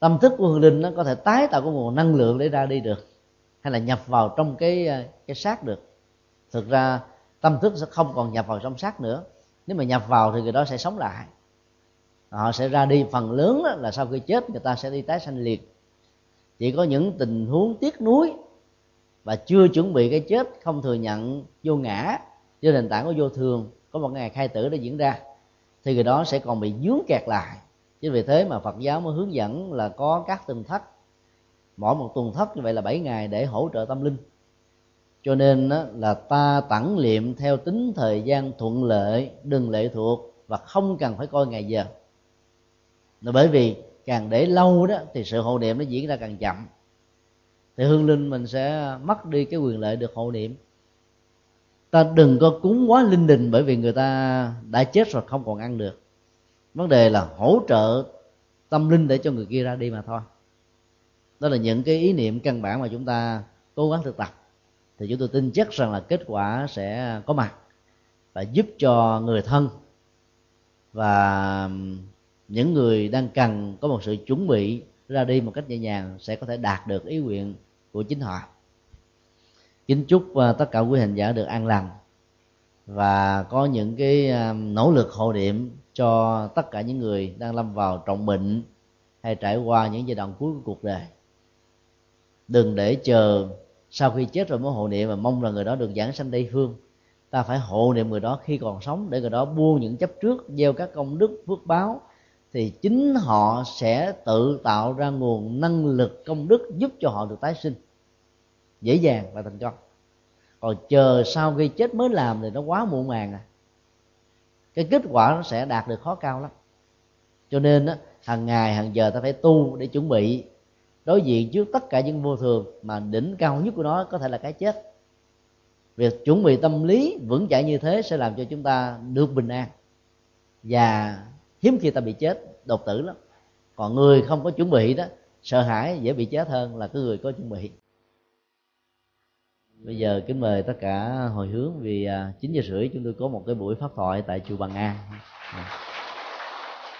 tâm thức của hương linh nó có thể tái tạo cái nguồn năng lượng để ra đi được, hay là nhập vào trong cái ờ, cái xác được. Thực ra tâm thức sẽ không còn nhập vào trong xác nữa. Nếu mà nhập vào thì người đó sẽ sống lại. Họ sẽ ra đi. Phần lớn là sau khi chết, người ta sẽ đi tái sanh liệt chỉ có những tình huống tiếc nuối và chưa chuẩn bị cái chết, không thừa nhận, vô ngã, do nền tảng của vô thường, có một ngày khai tử đã diễn ra, thì người đó sẽ còn bị dướng kẹt lại chính vì thế mà phật giáo mới hướng dẫn là có các tuần thất. Mỗi một tuần thất như vậy là 7 ngày để hỗ trợ tâm linh. Cho nên là ta tẳng liệm theo tính thời gian thuận lợi, đừng lệ thuộc và không cần phải coi ngày giờ. Là bởi vì càng để lâu đó thì sự hộ niệm nó diễn ra càng chậm. Thì hương linh mình sẽ mất đi cái quyền lợi được hộ niệm. Ta đừng có cúng quá linh đình bởi vì người ta đã chết rồi, không còn ăn được vấn đề là hỗ trợ tâm linh để cho người kia ra đi mà thôi. Đó là những cái ý niệm căn bản mà chúng ta cố gắng thực tập. Thì chúng tôi tin chắc rằng là kết quả sẽ có mặt và giúp cho người thân và những người đang cần có một sự chuẩn bị ra đi một cách nhẹ nhàng sẽ có thể đạt được ý nguyện của chính họ. Kính chúc à, tất cả quý hành giả được an lành và có những cái à, nỗ lực hộ niệm cho tất cả những người đang lâm vào trọng bệnh hay trải qua những giai đoạn cuối của cuộc đời. Đừng để chờ sau khi chết rồi mới hộ niệm mà mong là người đó được giảng sanh tây phương ta phải hộ niệm người đó khi còn sống để người đó buông những chấp trước, gieo các công đức, phước báo. Thì chính họ sẽ tự tạo ra nguồn năng lực, công đức giúp cho họ được tái sinh dễ dàng và thành công. Còn chờ sau khi chết mới làm thì nó quá muộn màng à cái kết quả nó sẽ đạt được khó cao lắm. Cho nên á, hàng ngày, hàng giờ ta phải tu để chuẩn bị. Đối diện trước tất cả những vô thường mà đỉnh cao nhất của nó có thể là cái chết. Việc chuẩn bị tâm lý vững chãi như thế sẽ làm cho chúng ta được bình an. Và hiếm khi ta bị chết đột tử lắm. Còn người không có chuẩn bị đó, sợ hãi, dễ bị chết hơn là cái người có chuẩn bị bây giờ kính mời tất cả hồi hướng vì à, chín giờ rưỡi chúng tôi có một cái buổi pháp thoại tại chùa Bằng An dạ.